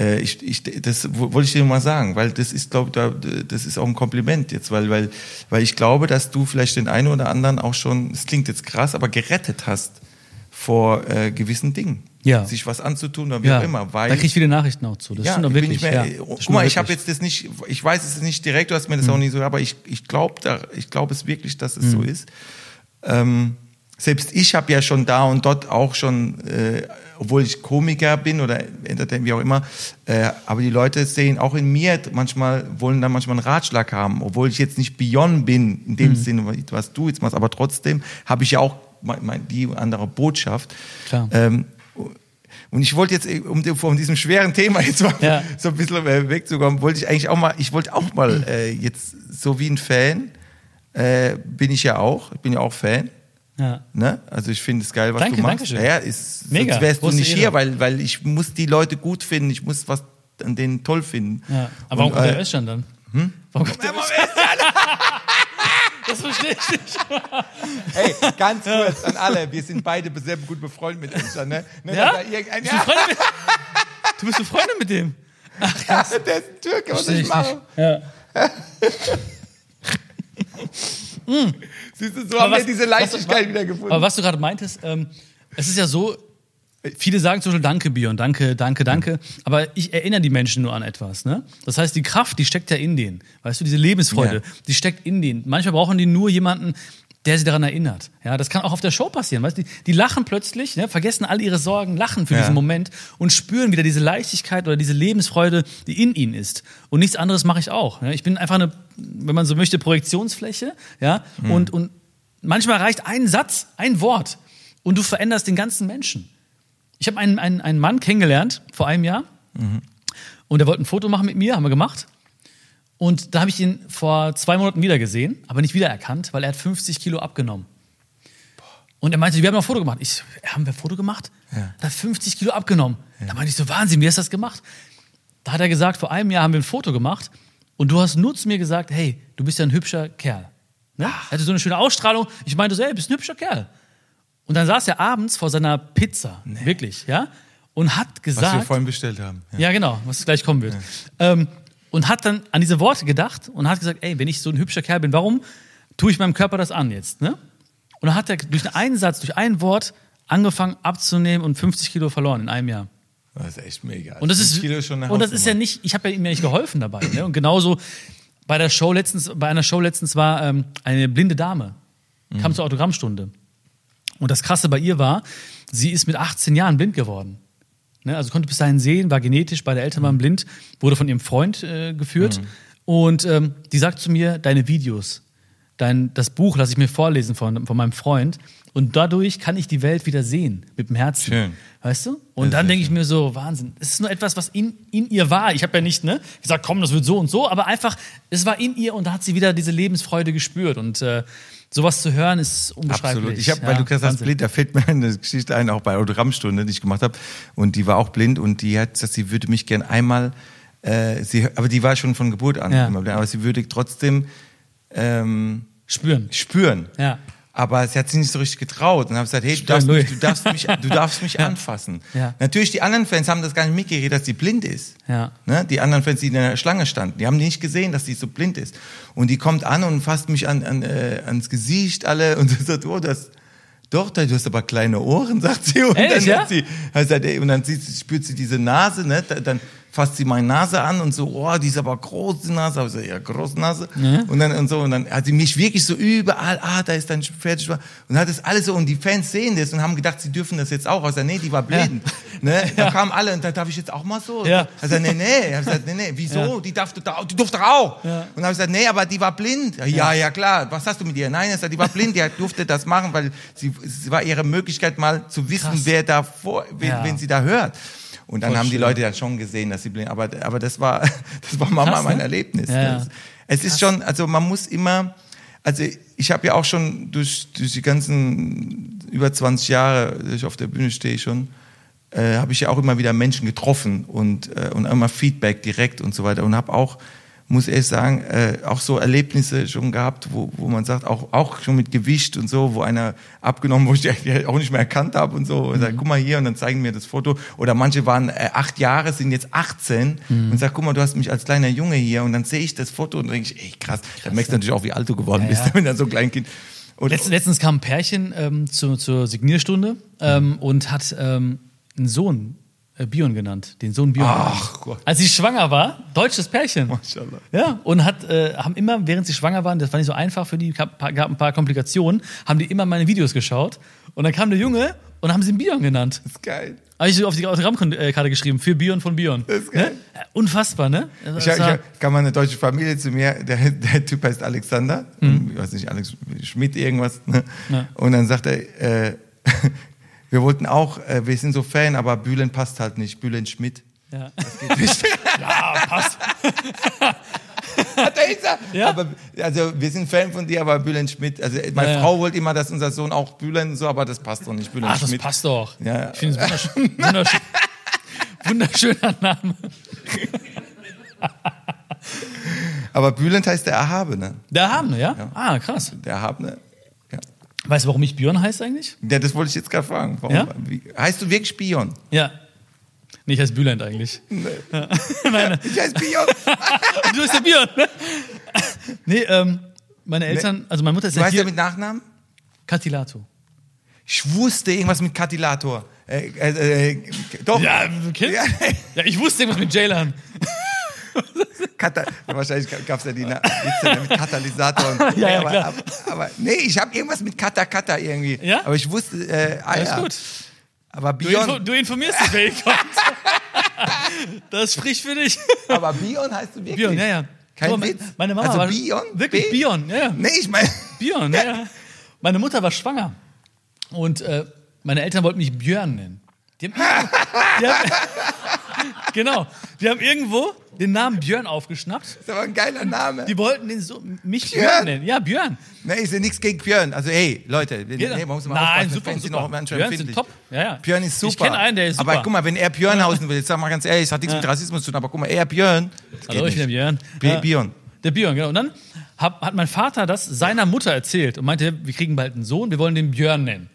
Äh, ich, ich, das wo- wollte ich dir mal sagen, weil das ist, glaube da, das ist auch ein Kompliment jetzt, weil, weil, weil ich glaube, dass du vielleicht den einen oder anderen auch schon, es klingt jetzt krass, aber gerettet hast vor äh, gewissen Dingen. Ja. Sich was anzutun oder wie Ja, auch immer. Weil, da kriege ich viele Nachrichten auch zu. Das ja, stimmt doch wirklich. ich mehr, ja, äh, guck mal, ich habe jetzt das nicht, ich weiß es nicht direkt, du hast mir das Mhm. auch nicht so, aber ich, ich glaube ich glaube es wirklich, dass es so ist. Ähm, selbst ich habe ja schon da und dort auch schon, äh, obwohl ich Komiker bin oder Entertainer, wie auch immer, äh, aber die Leute sehen auch in mir manchmal, wollen da manchmal einen Ratschlag haben, obwohl ich jetzt nicht Beyond bin, in Mhm. dem Sinne, was du jetzt machst, aber trotzdem habe ich ja auch mein, mein, die andere Botschaft. Klar. Ähm, und ich wollte jetzt, um von diesem schweren Thema jetzt mal Ja. so ein bisschen äh, wegzukommen, wollte ich eigentlich auch mal, ich wollte auch mal *clears throat* äh, jetzt so wie ein Fan, äh, bin ich ja auch, ich bin ja auch Fan. Ja. Ne? Also ich finde es geil, was Danke, du machst. danke schön. Ja, ist, Mega, sonst wärst du nicht Ehre. hier, weil, weil ich muss die Leute gut finden, ich muss was an denen toll finden. Ja. Aber warum Und, kommt der äh, Özcan dann? Warum kommt der Özcan? *laughs* Das verstehe ich nicht. *laughs* Hey, ganz kurz an alle, wir sind beide sehr gut befreundet mit Özcan, ne? ne Ja? da irgendein- Bist du, Freunde mit, *laughs* du bist befreundet mit dem? Ja, der ist Türke, was ich ich mache. Ja. Siehst du, so Aber haben was- wir diese was- Leichtigkeit wieder gefunden. Aber was du gerade meintest, ähm, es ist ja so, viele sagen zum Beispiel Danke, Bion, danke, danke, danke. Aber ich erinnere die Menschen nur an etwas. Ne? Das heißt, die Kraft, die steckt ja in denen. Weißt du, diese Lebensfreude, Ja. die steckt in denen. Manchmal brauchen die nur jemanden, der sie daran erinnert. Ja, das kann auch auf der Show passieren. Weißt die, die lachen plötzlich, ne, vergessen all ihre Sorgen, lachen für Ja. diesen Moment und spüren wieder diese Leichtigkeit oder diese Lebensfreude, die in ihnen ist. Und nichts anderes mache ich auch. Ja? Ich bin einfach eine, wenn man so möchte, Projektionsfläche. Ja, und, und manchmal reicht ein Satz, ein Wort und du veränderst den ganzen Menschen. Ich habe einen, einen, einen Mann kennengelernt vor einem Jahr und er wollte ein Foto machen mit mir, haben wir gemacht. Und da habe ich ihn vor zwei Monaten wieder gesehen, aber nicht wiedererkannt, weil er hat 50 Kilo abgenommen. Und er meinte, wir haben noch ein Foto gemacht. Ich, haben wir ein Foto gemacht? Ja. Er hat 50 Kilo abgenommen. Da meinte ich so, Wahnsinn, wie hast du das gemacht? Da hat er gesagt, vor einem Jahr haben wir ein Foto gemacht und du hast nur zu mir gesagt, hey, du bist ja ein hübscher Kerl. Ne? Er hatte so eine schöne Ausstrahlung. Ich meinte so, hey, du bist ein hübscher Kerl. Und dann saß er abends vor seiner Pizza, wirklich, ja, und hat was gesagt, wir vorhin bestellt haben. Ja. ja, genau, was gleich kommen wird. Ähm, und hat dann an diese Worte gedacht und hat gesagt, ey, wenn ich so ein hübscher Kerl bin, warum tue ich meinem Körper das an jetzt? Ne? Und dann hat er durch einen Satz, durch ein Wort angefangen abzunehmen und 50 Kilo verloren in einem Jahr. Das ist echt mega. Und das ist, Kilo schon eine und das ist ja nicht, ich habe ja ihm ja nicht geholfen dabei. Ne? Und genauso bei der Show letztens, bei einer Show letztens war ähm, eine blinde Dame, kam Mhm. zur Autogrammstunde. Und das Krasse bei ihr war, sie ist mit 18 Jahren blind geworden. Ne? Also konnte bis dahin sehen, war genetisch, beide Eltern Mhm. waren blind, wurde von ihrem Freund äh, geführt. Und ähm, die sagt zu mir, deine Videos, dein, das Buch lasse ich mir vorlesen von, von meinem Freund. Und dadurch kann ich die Welt wieder sehen, mit dem Herzen. Schön. Weißt du? Und dann denke ich mir so, Wahnsinn. Es ist nur etwas, was in, in ihr war. Ich habe ja nicht ne, gesagt, komm, das wird so und so, aber einfach, es war in ihr und da hat sie wieder diese Lebensfreude gespürt. Und äh, sowas zu hören ist unbeschreiblich. Absolut. Ich habe, Ja, weil du gesagt hast, blind, da fällt mir eine Geschichte ein, auch bei Autogrammstunde, die ich gemacht habe. Und die war auch blind und die hat gesagt, sie würde mich gern einmal, äh, sie, aber die war schon von Geburt an Ja. immer blind, aber sie würde trotzdem ähm, Spüren. spüren. Ja. Aber sie hat sich nicht so richtig getraut. Und habe gesagt, hey, du darfst, mich, du darfst mich, du darfst mich *laughs* anfassen. Ja. Natürlich, die anderen Fans haben das gar nicht mitgekriegt, dass sie blind ist. Ja. Ne? Die anderen Fans, die in der Schlange standen, die haben nicht gesehen, dass sie so blind ist. Und die kommt an und fasst mich an, an, äh, ans Gesicht alle und *laughs* sagt, oh, das, doch, du hast aber kleine Ohren, sagt sie. Und Ehrlich, dann, ja? sie, ey, und dann sieht, sie- spürt sie diese Nase, ne? Da- dann fasst sie meine Nase an und so, oh, die ist aber groß, die Nase. Aber ich so, ja, große Nase. Und dann und so, und dann hat sie mich wirklich so überall, ah, da ist dein fertig. Und hat das alles so, und die Fans sehen das und haben gedacht, sie dürfen das jetzt auch. Also, nee, die war blind. Ne? Da kamen alle, und da darf ich jetzt auch mal so. Ja. Also, nee, nee. Ich hab gesagt, nee, nee, wieso? Ja. Die darf die durfte doch auch. Ja. Und dann habe ich gesagt, nee, aber die war blind. Ja, ja, klar. Was hast du mit ihr? Nein, er sagt, die war blind, die durfte das machen, weil sie, es war ihre Möglichkeit mal zu wissen, Krass. wer da vor, wen, Ja. wen sie da hört. Und dann Voll haben die schön. Leute dann schon gesehen, dass sie blind, aber, aber das war, *laughs* das war Krass, ne? mein Erlebnis. Ja, Es ist schon, also man muss immer, Also ich habe ja auch schon durch, durch die ganzen über 20 Jahre, dass ich auf der Bühne stehe schon, äh, habe ich ja auch immer wieder Menschen getroffen und, äh, und immer Feedback direkt und so weiter und habe auch, muss ehrlich sagen, äh, auch so Erlebnisse schon gehabt, wo, wo man sagt, auch, auch schon mit Gewicht und so, wo einer abgenommen, wo *laughs* ich die auch nicht mehr erkannt habe und so, und sagt, guck mal hier und dann zeigen mir das Foto. Oder manche waren äh, acht Jahre, sind jetzt 18 und sagt, guck mal, du hast mich als kleiner Junge hier und dann sehe ich das Foto und denke ich, ey krass, dann merkst du natürlich auch, wie alt du geworden bist, *laughs* wenn du so ein Kleinkind. Und, Letzt, letztens kam ein Pärchen ähm, zu, zur Signierstunde ähm, und hat ähm, einen Sohn äh, Bion genannt, den Sohn Bion. Ach Gott. Als sie schwanger war, deutsches Pärchen. Maschallah. Ja, und hat, äh, haben immer, während sie schwanger waren, das war nicht so einfach für die, gab, gab ein paar Komplikationen, haben die immer meine Videos geschaut. Und dann kam der Junge und haben sie ihn Bion genannt. das ist geil. Habe ich so auf die Autogrammkarte geschrieben, für Bion von Bion. Das ist geil. Ne? Unfassbar, ne? Ich, ich, war- kam eine deutsche Familie zu mir, der, der Typ heißt Alexander, ich weiß nicht, Alex Schmidt irgendwas. Ne? Mhm. Ja. Und dann sagt er, äh, *laughs* wir wollten auch, äh, wir sind so Fan, aber Bühlen passt halt nicht, Bühlen Schmidt. ja. Geht nicht. *laughs* ja, passt. *laughs* Hat er gesagt? Ja. Aber, also wir sind Fan von dir, aber Bühlen Schmidt, also meine Ja, ja. Frau wollte immer, dass unser Sohn auch Bühlen so, aber das passt doch nicht, Bühlen Ach, das Schmidt. passt doch. Ja, ja. Ich finde es wunderschön. wunderschön. *laughs* Wunderschöner Name. Aber Bülent heißt der Erhabene. Der Erhabene, ja? Ah, krass. Der Erhabene. Weißt du, warum ich Björn heißt eigentlich? ja, das wollte ich jetzt gerade fragen. Warum, Ja? wie, heißt du wirklich Bion? Ja. Nee, ich heiße Bülent eigentlich. Nee. *laughs* Meine, Ich heiße Bion. *laughs* du bist der Björn, ne? *laughs* Nee, ähm, meine Eltern, also meine Mutter ist Du ja heißt hier. mit Nachnamen? Katilato. Ich wusste irgendwas mit Katilator. Äh, äh, äh, doch. Ja? Ja, Ja, ich wusste irgendwas mit Jaylan. *laughs* Kata wahrscheinlich gab es ja die Witze mit Katalysator. Und, *laughs* Ja, ja, aber, aber, aber nee, ich habe irgendwas mit Kata Kata irgendwie. Ja? Aber ich wusste, äh, ah, Alles ja. gut. Aber Du, Bion, du informierst dich, wer kommt. *laughs* Das spricht für dich. aber Bion heißt du wirklich? Bion, ja, ja. Kein me- Witz. Meine Mama also war Bion? wirklich B? Bion, ja, ja. Nee, ich meine, Björn, ja. ja. Meine Mutter war schwanger. Und äh, meine Eltern wollten mich Björn nennen. Die haben, die haben, genau. Die haben irgendwo den Namen Björn aufgeschnappt. ist aber ein geiler Name. Die wollten den so, mich Björn, Björn? nennen. Ja, Björn. Nee, ist ja nichts gegen Björn. Also hey, Leute, nee, man muss mal Nein, super, Fans super. manchmal Björn sind empfindlich. top. Ja, ja. Björn ist super. Ich kenne einen, der ist super. Aber guck mal, wenn er Björnhausen *laughs* will, jetzt sag mal ganz ehrlich, es hat nichts mit Rassismus zu tun, aber guck mal, er Björn. das Hallo, ich bin der. Björn. B Ja. Björn. Der Björn, genau. Und dann hab, hat mein Vater das seiner Mutter erzählt und meinte, wir kriegen bald einen Sohn, wir wollen den Björn nennen.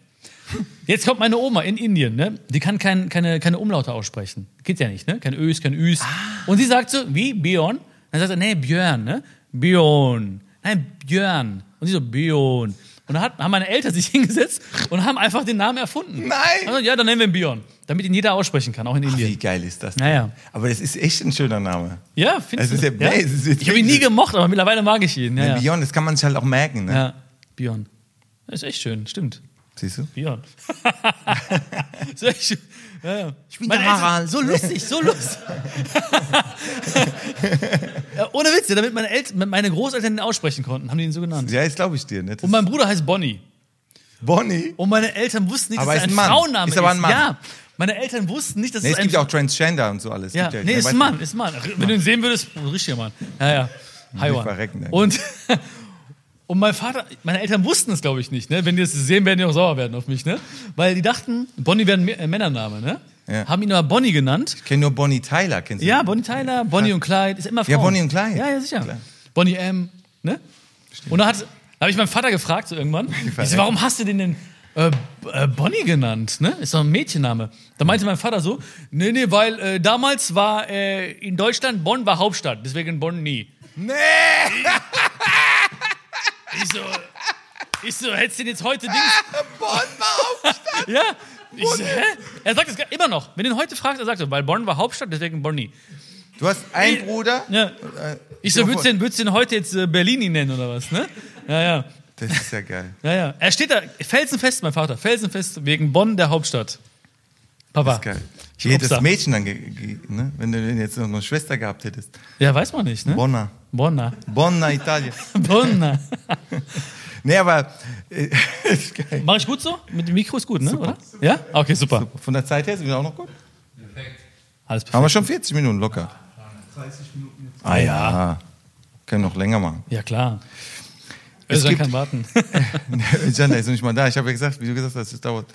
Jetzt kommt meine Oma in Indien, ne? Die kann kein, keine, keine Umlaute aussprechen. Geht ja nicht, ne? Kein Ös, kein Üs. Und sie sagt so, wie? Björn? Dann sagt er, nee, Björn, ne? Björn. Nein, Björn. Und sie so, Björn. Und dann hat, haben meine Eltern *laughs* sich hingesetzt und haben einfach den Namen erfunden. Nein! Also, ja, dann nennen wir ihn Björn. Damit ihn jeder aussprechen kann, auch in Ach, wie Indien. geil ist das? Naja. Aber das ist echt ein schöner Name. Ja, ist du? ja- jetzt ich habe ihn nie gemocht, aber mittlerweile mag ich ihn. Ja, ja. Björn, das kann man sich halt auch merken, ne? Ja, Björn. Das ist echt schön, stimmt. Siehst du? Björn. ist echt schön. Ja, ja. Ich bin der Harald. So lustig, so lustig. *laughs* ja, ohne Witz, ja, damit meine, Eltern, meine Großeltern ihn aussprechen konnten, haben die ihn so genannt. Ja, das glaube ich dir. Ne? Das Und mein Bruder heißt Bonnie. Bonnie. Und meine Eltern wussten nicht, Aber dass ist er ein ein. Frauenname Ist aber ein Mann. Ja, meine Eltern wussten nicht, dass Nee, es es gibt ja auch Transgender und so alles. Ja, Gibt nee, ne, ist ein? Mann, ist ein Mann. Wenn du ihn sehen würdest, richtiger Mann. Ja, ja. Verrecken, ey. Und, *laughs* und mein Vater, meine Eltern wussten es, glaube ich, nicht. Ne? Wenn die das sehen, werden die auch sauer werden auf mich. Ne? Weil die dachten, Bonnie wäre ein äh, Männername. Ne? Ja. Haben ihn aber Bonnie genannt. Ich kenne nur Bonnie Tyler, kennst du? Ja, Bonnie Tyler, Bonnie und Clyde, ist immer Frauen. Ja, Bonnie und Clyde. Ja, ja, sicher. Klar. Bonnie M. Ne? Und hat, da habe ich meinen Vater gefragt, so irgendwann, *laughs* ich so, warum hast du den denn äh, äh, Bonnie genannt? Ne? Ist doch ein Mädchenname. Da meinte mein Vater so, nee, nee, weil äh, damals war äh, in Deutschland, Bonn war Hauptstadt, deswegen Bonnie. Nee! *laughs* Ich so, ich so, hättest du den jetzt heute Dings... Bonn war Hauptstadt. Ja. Ich so, hä? Er sagt es immer noch. Wenn du ihn heute fragst, er sagt so, weil Bonn war Hauptstadt, deswegen Bonnie. Du hast einen Bruder. Ja. Äh, Ich so, würdest du den, würdest du den heute jetzt äh, Berlini nennen oder was, ne? Ja, ja. Das ist ja geil. Ja, ja. Er steht da felsenfest, mein Vater, felsenfest wegen Bonn, der Hauptstadt. Papa. Das ist geil. Ich Wie hätte das Obster. Mädchen dann, ne? wenn du denn jetzt noch eine Schwester gehabt hättest. Ja, weiß man nicht, ne? Bonna. Bonna. Bonna, Italien. *laughs* Bonna. *laughs* Nee, aber äh, *laughs* ist geil. Mach ich gut so? Mit dem Mikro ist gut, ne? Oder? Ja? Okay, super. Von der Zeit her sind wir auch noch gut. Alles Haben perfekt. wir schon 40 Minuten locker. 30 Minuten. Ah ja. Können noch länger machen. Ja, klar. Also gibt- kann warten. Jan, der ist noch nicht mal da. Ich habe ja gesagt, wie du gesagt hast, es dauert.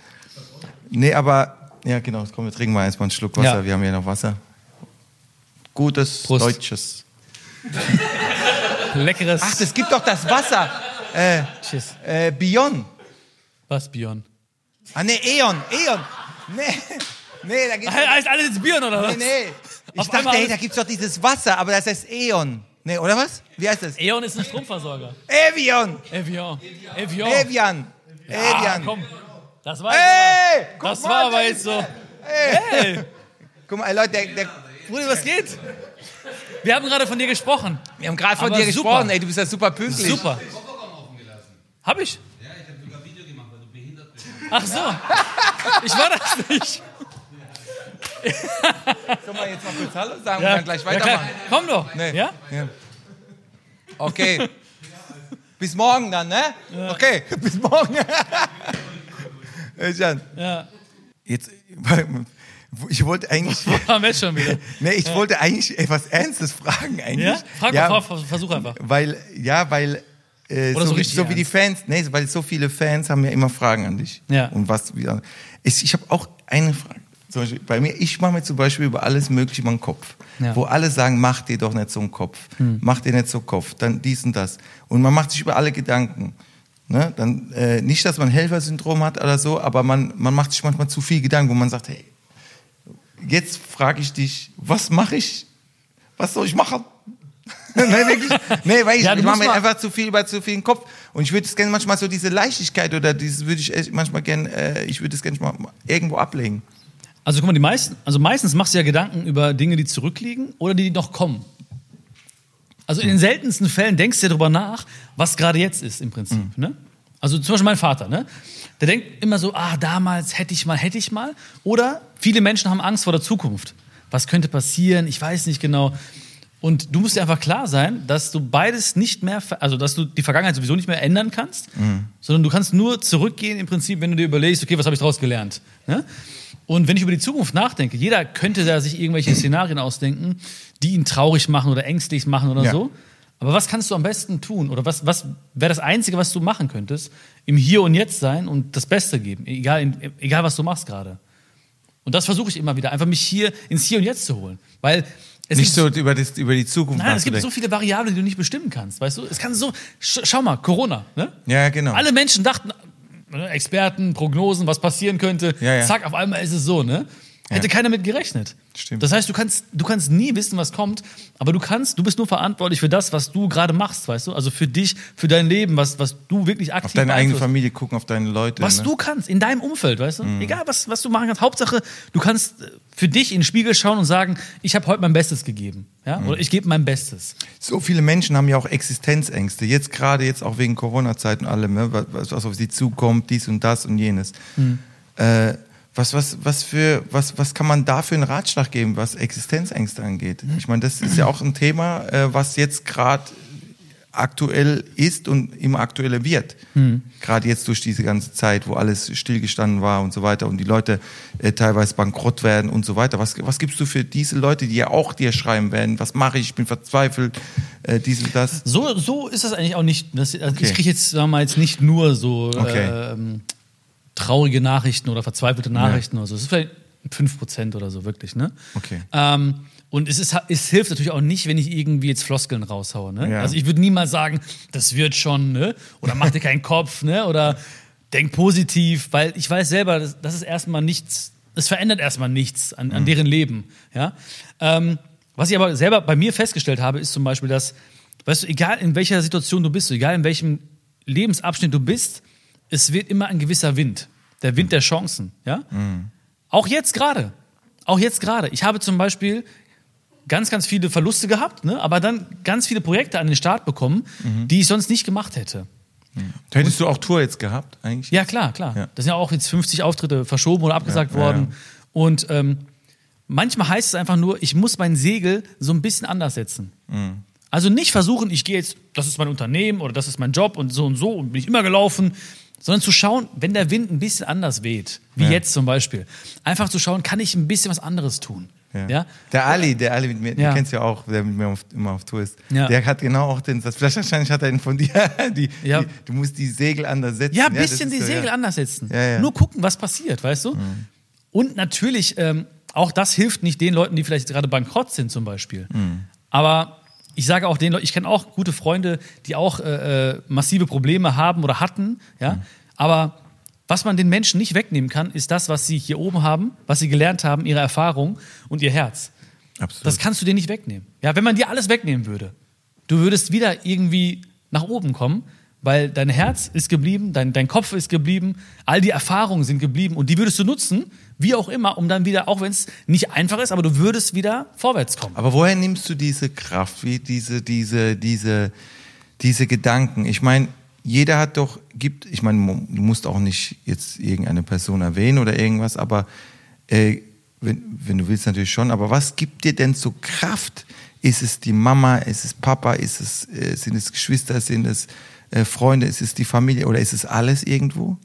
Nee, aber, ja genau, jetzt kommen wir trinken mal erstmal einen Schluck Wasser. Ja. Wir haben ja noch Wasser. Gutes Prost. Deutsches. *laughs* Leckeres. Ach, es gibt doch das Wasser. Äh, Tschüss. äh, Bion. Was, Bion? Ah, nee, Eon, Eon. Nee, nee, da gibt's Heißt alles jetzt Bion oder was? Nee, nee. Ich Auf dachte, hey, da gibt's doch dieses Wasser, aber das heißt Eon. Nee, oder was? Wie heißt das? E.ON ist ein Stromversorger. Evian. Evian. Evian. Evian. Ah, Evian. komm. Das war Hey! aber, guck das mal, war aber jetzt so. er. Hey, Guck mal, ey, Leute, der, der, Bruder, was geht? Wir haben gerade von dir gesprochen. wir haben gerade von Aber dir super. gesprochen. Ey, du bist ja super pünktlich. Super. Hab ich? Ja, ich habe sogar Video gemacht, weil du behindert bist. Ach so. Ich war das nicht. Sollen wir jetzt mal kurz Hallo sagen Ja, und dann gleich ja, weitermachen? Komm doch. Nee. Ja? Ja. Okay. *laughs* Bis morgen dann, ne? Okay, *laughs* bis morgen. Hey, Jan, Ja. jetzt, *laughs* ich wollte eigentlich, *laughs* Haben wir jetzt schon wieder. *laughs* nee, ich wollte eigentlich etwas Ernstes fragen eigentlich. Ja? Frag ja, vers- versuch einfach. Weil, ja, weil, äh, Oder so, so wie, richtig so wie die. Fans, nee, weil so viele Fans haben ja immer Fragen an dich. Ja. Und was, wie, ich, ich habe auch eine Frage. Zum Beispiel, bei mir, ich mache mir zum Beispiel über alles Mögliche mal einen Kopf. Ja. Hm. Wo alle sagen, mach dir doch nicht so einen Kopf. Mach dir nicht so einen Kopf. Dann dies und das. Und man macht sich über alle Gedanken. Ne? Dann, äh, nicht, dass man Helfersyndrom hat oder so, aber man, man macht sich manchmal zu viel Gedanken, wo man sagt, hey, jetzt frage ich dich, was mache ich? Was soll ich machen? *laughs* nee, wirklich. Nee, weil ich, Ja, ich mache mir einfach zu viel über zu viel im Kopf. Und ich würde es gerne manchmal so diese Leichtigkeit oder dieses würde ich manchmal gerne, äh, ich würde es gerne mal irgendwo ablegen. Also guck mal, die meisten, also meistens machst du ja Gedanken über Dinge, die zurückliegen oder die noch kommen. Also in den seltensten Fällen denkst du ja darüber nach, was gerade jetzt ist im Prinzip. Ne? Also zum Beispiel mein Vater, ne? Der denkt immer so, ah, damals hätte ich mal, hätte ich mal. Oder viele Menschen haben Angst vor der Zukunft. Was könnte passieren? Ich weiß nicht genau. Und du musst dir einfach klar sein, dass du beides nicht mehr, also dass du die Vergangenheit sowieso nicht mehr ändern kannst, sondern du kannst nur zurückgehen im Prinzip, wenn du dir überlegst, okay, was habe ich daraus gelernt? Ne? Und wenn ich über die Zukunft nachdenke, jeder könnte da sich irgendwelche *clears throat* Szenarien ausdenken, die ihn traurig machen oder ängstlich machen oder Ja. so. Aber was kannst du am besten tun? Oder was, was wäre das Einzige, was du machen könntest? Im Hier und Jetzt sein und das Beste geben, egal, egal was du machst gerade. Und das versuche ich immer wieder, einfach mich hier ins Hier und Jetzt zu holen. Weil es Nicht so über, das, über die Zukunft Nein, es gibt so viele Variablen, die du nicht bestimmen kannst, weißt du? Es kann so, sch schau mal, Corona, ne? Ja, genau. Alle Menschen dachten, Experten, Prognosen, was passieren könnte. Ja, ja. Zack, auf einmal ist es so, ne? Hätte Ja. keiner mit gerechnet. Stimmt. Das heißt, du kannst, du kannst nie wissen, was kommt, aber du kannst, du bist nur verantwortlich für das, was du gerade machst, weißt du? Also für dich, für dein Leben, was, was du wirklich aktiv auf deine eigene. Familie gucken, auf deine Leute. Was ne? du kannst, in deinem Umfeld, weißt du? Egal, was, was du machen kannst. Hauptsache, du kannst äh, für dich in den Spiegel schauen und sagen, ich habe heute mein Bestes gegeben. Ja? Oder ich gebe mein Bestes. So viele Menschen haben ja auch Existenzängste. Jetzt gerade jetzt auch wegen Corona-Zeit und allem, ne? was, was auf sie zukommt, dies und das und jenes. Äh, was, was, was, für, was, was kann man da für einen Ratschlag geben, was Existenzängste angeht? Ich meine, das ist ja auch ein Thema, äh, was jetzt gerade aktuell ist und immer aktueller wird. Gerade jetzt durch diese ganze Zeit, wo alles stillgestanden war und so weiter und die Leute äh, teilweise bankrott werden und so weiter. Was, was gibst du für diese Leute, die ja auch dir schreiben werden? Was mache ich? Ich bin verzweifelt, äh, dies und das. So, so ist das eigentlich auch nicht. Das, also Okay. Ich kriege jetzt, sagen wir mal, jetzt nicht nur so Okay. ähm, traurige Nachrichten oder verzweifelte Nachrichten oder so. Es ist vielleicht 5% oder so, wirklich, ne? Okay. Ähm, und es, ist, es hilft natürlich auch nicht, wenn ich irgendwie jetzt Floskeln raushaue. Ne? Ja. Also ich würde niemals sagen, das wird schon, ne? Oder mach dir keinen Kopf, ne? Oder denk positiv, weil ich weiß selber, das, das ist erstmal nichts, es verändert erstmal nichts an, an deren Leben. Ja? Ähm, was ich aber selber bei mir festgestellt habe, ist zum Beispiel, dass, weißt du, egal in welcher Situation du bist, egal in welchem Lebensabschnitt du bist, es wird immer ein gewisser Wind. Der Wind der Chancen. Ja? Auch jetzt gerade. Auch jetzt gerade. Ich habe zum Beispiel ganz, ganz viele Verluste gehabt, ne? aber dann ganz viele Projekte an den Start bekommen, die ich sonst nicht gemacht hätte. Hättest du auch Tour jetzt gehabt, eigentlich? Ja, klar, klar. Ja. Das sind ja auch jetzt 50 Auftritte verschoben oder abgesagt Ja, ja, worden. Und ähm, manchmal heißt es einfach nur, ich muss mein Segel so ein bisschen anders setzen. Mhm. Also nicht versuchen, ich gehe jetzt, das ist mein Unternehmen oder das ist mein Job und so und so und bin ich immer gelaufen, sondern zu schauen, wenn der Wind ein bisschen anders weht, wie Ja. jetzt zum Beispiel, einfach zu schauen, kann ich ein bisschen was anderes tun. Ja. Der Ali, der Ali mit mir, Ja. den kennst du ja auch, der mit mir auf, immer auf Tour ist. Ja. Der hat genau auch den Satz. Vielleicht wahrscheinlich hat er ihn von *laughs* dir. Die, Ja. die, du musst die Segel anders setzen. Ja, ein das bisschen die so, Segel ja. anders setzen. Ja, ja. Nur gucken, was passiert, weißt du? Und natürlich, ähm, auch das hilft nicht den Leuten, die vielleicht gerade bankrott sind, zum Beispiel. Aber ich sage auch den Leuten, ich kenne auch gute Freunde, die auch äh, äh, massive Probleme haben oder hatten, ja. Aber was man den Menschen nicht wegnehmen kann, ist das, was sie hier oben haben, was sie gelernt haben, ihre Erfahrung und ihr Herz. Absolut. Das kannst du dir nicht wegnehmen. Ja, wenn man dir alles wegnehmen würde, du würdest wieder irgendwie nach oben kommen, weil dein Herz ist geblieben, dein, dein Kopf ist geblieben, all die Erfahrungen sind geblieben und die würdest du nutzen, wie auch immer, um dann wieder, auch wenn es nicht einfach ist, aber du würdest wieder vorwärts kommen. Aber woher nimmst du diese Kraft, wie diese, diese, diese, diese Gedanken? Ich meine, jeder hat doch, gibt, ich meine, du musst auch nicht jetzt irgendeine Person erwähnen oder irgendwas, aber äh, wenn, wenn du willst natürlich schon, aber was gibt dir denn so Kraft? Ist es die Mama, ist es Papa, ist es, äh, sind es Geschwister, sind es äh, Freunde, ist es die Familie oder ist es alles irgendwo?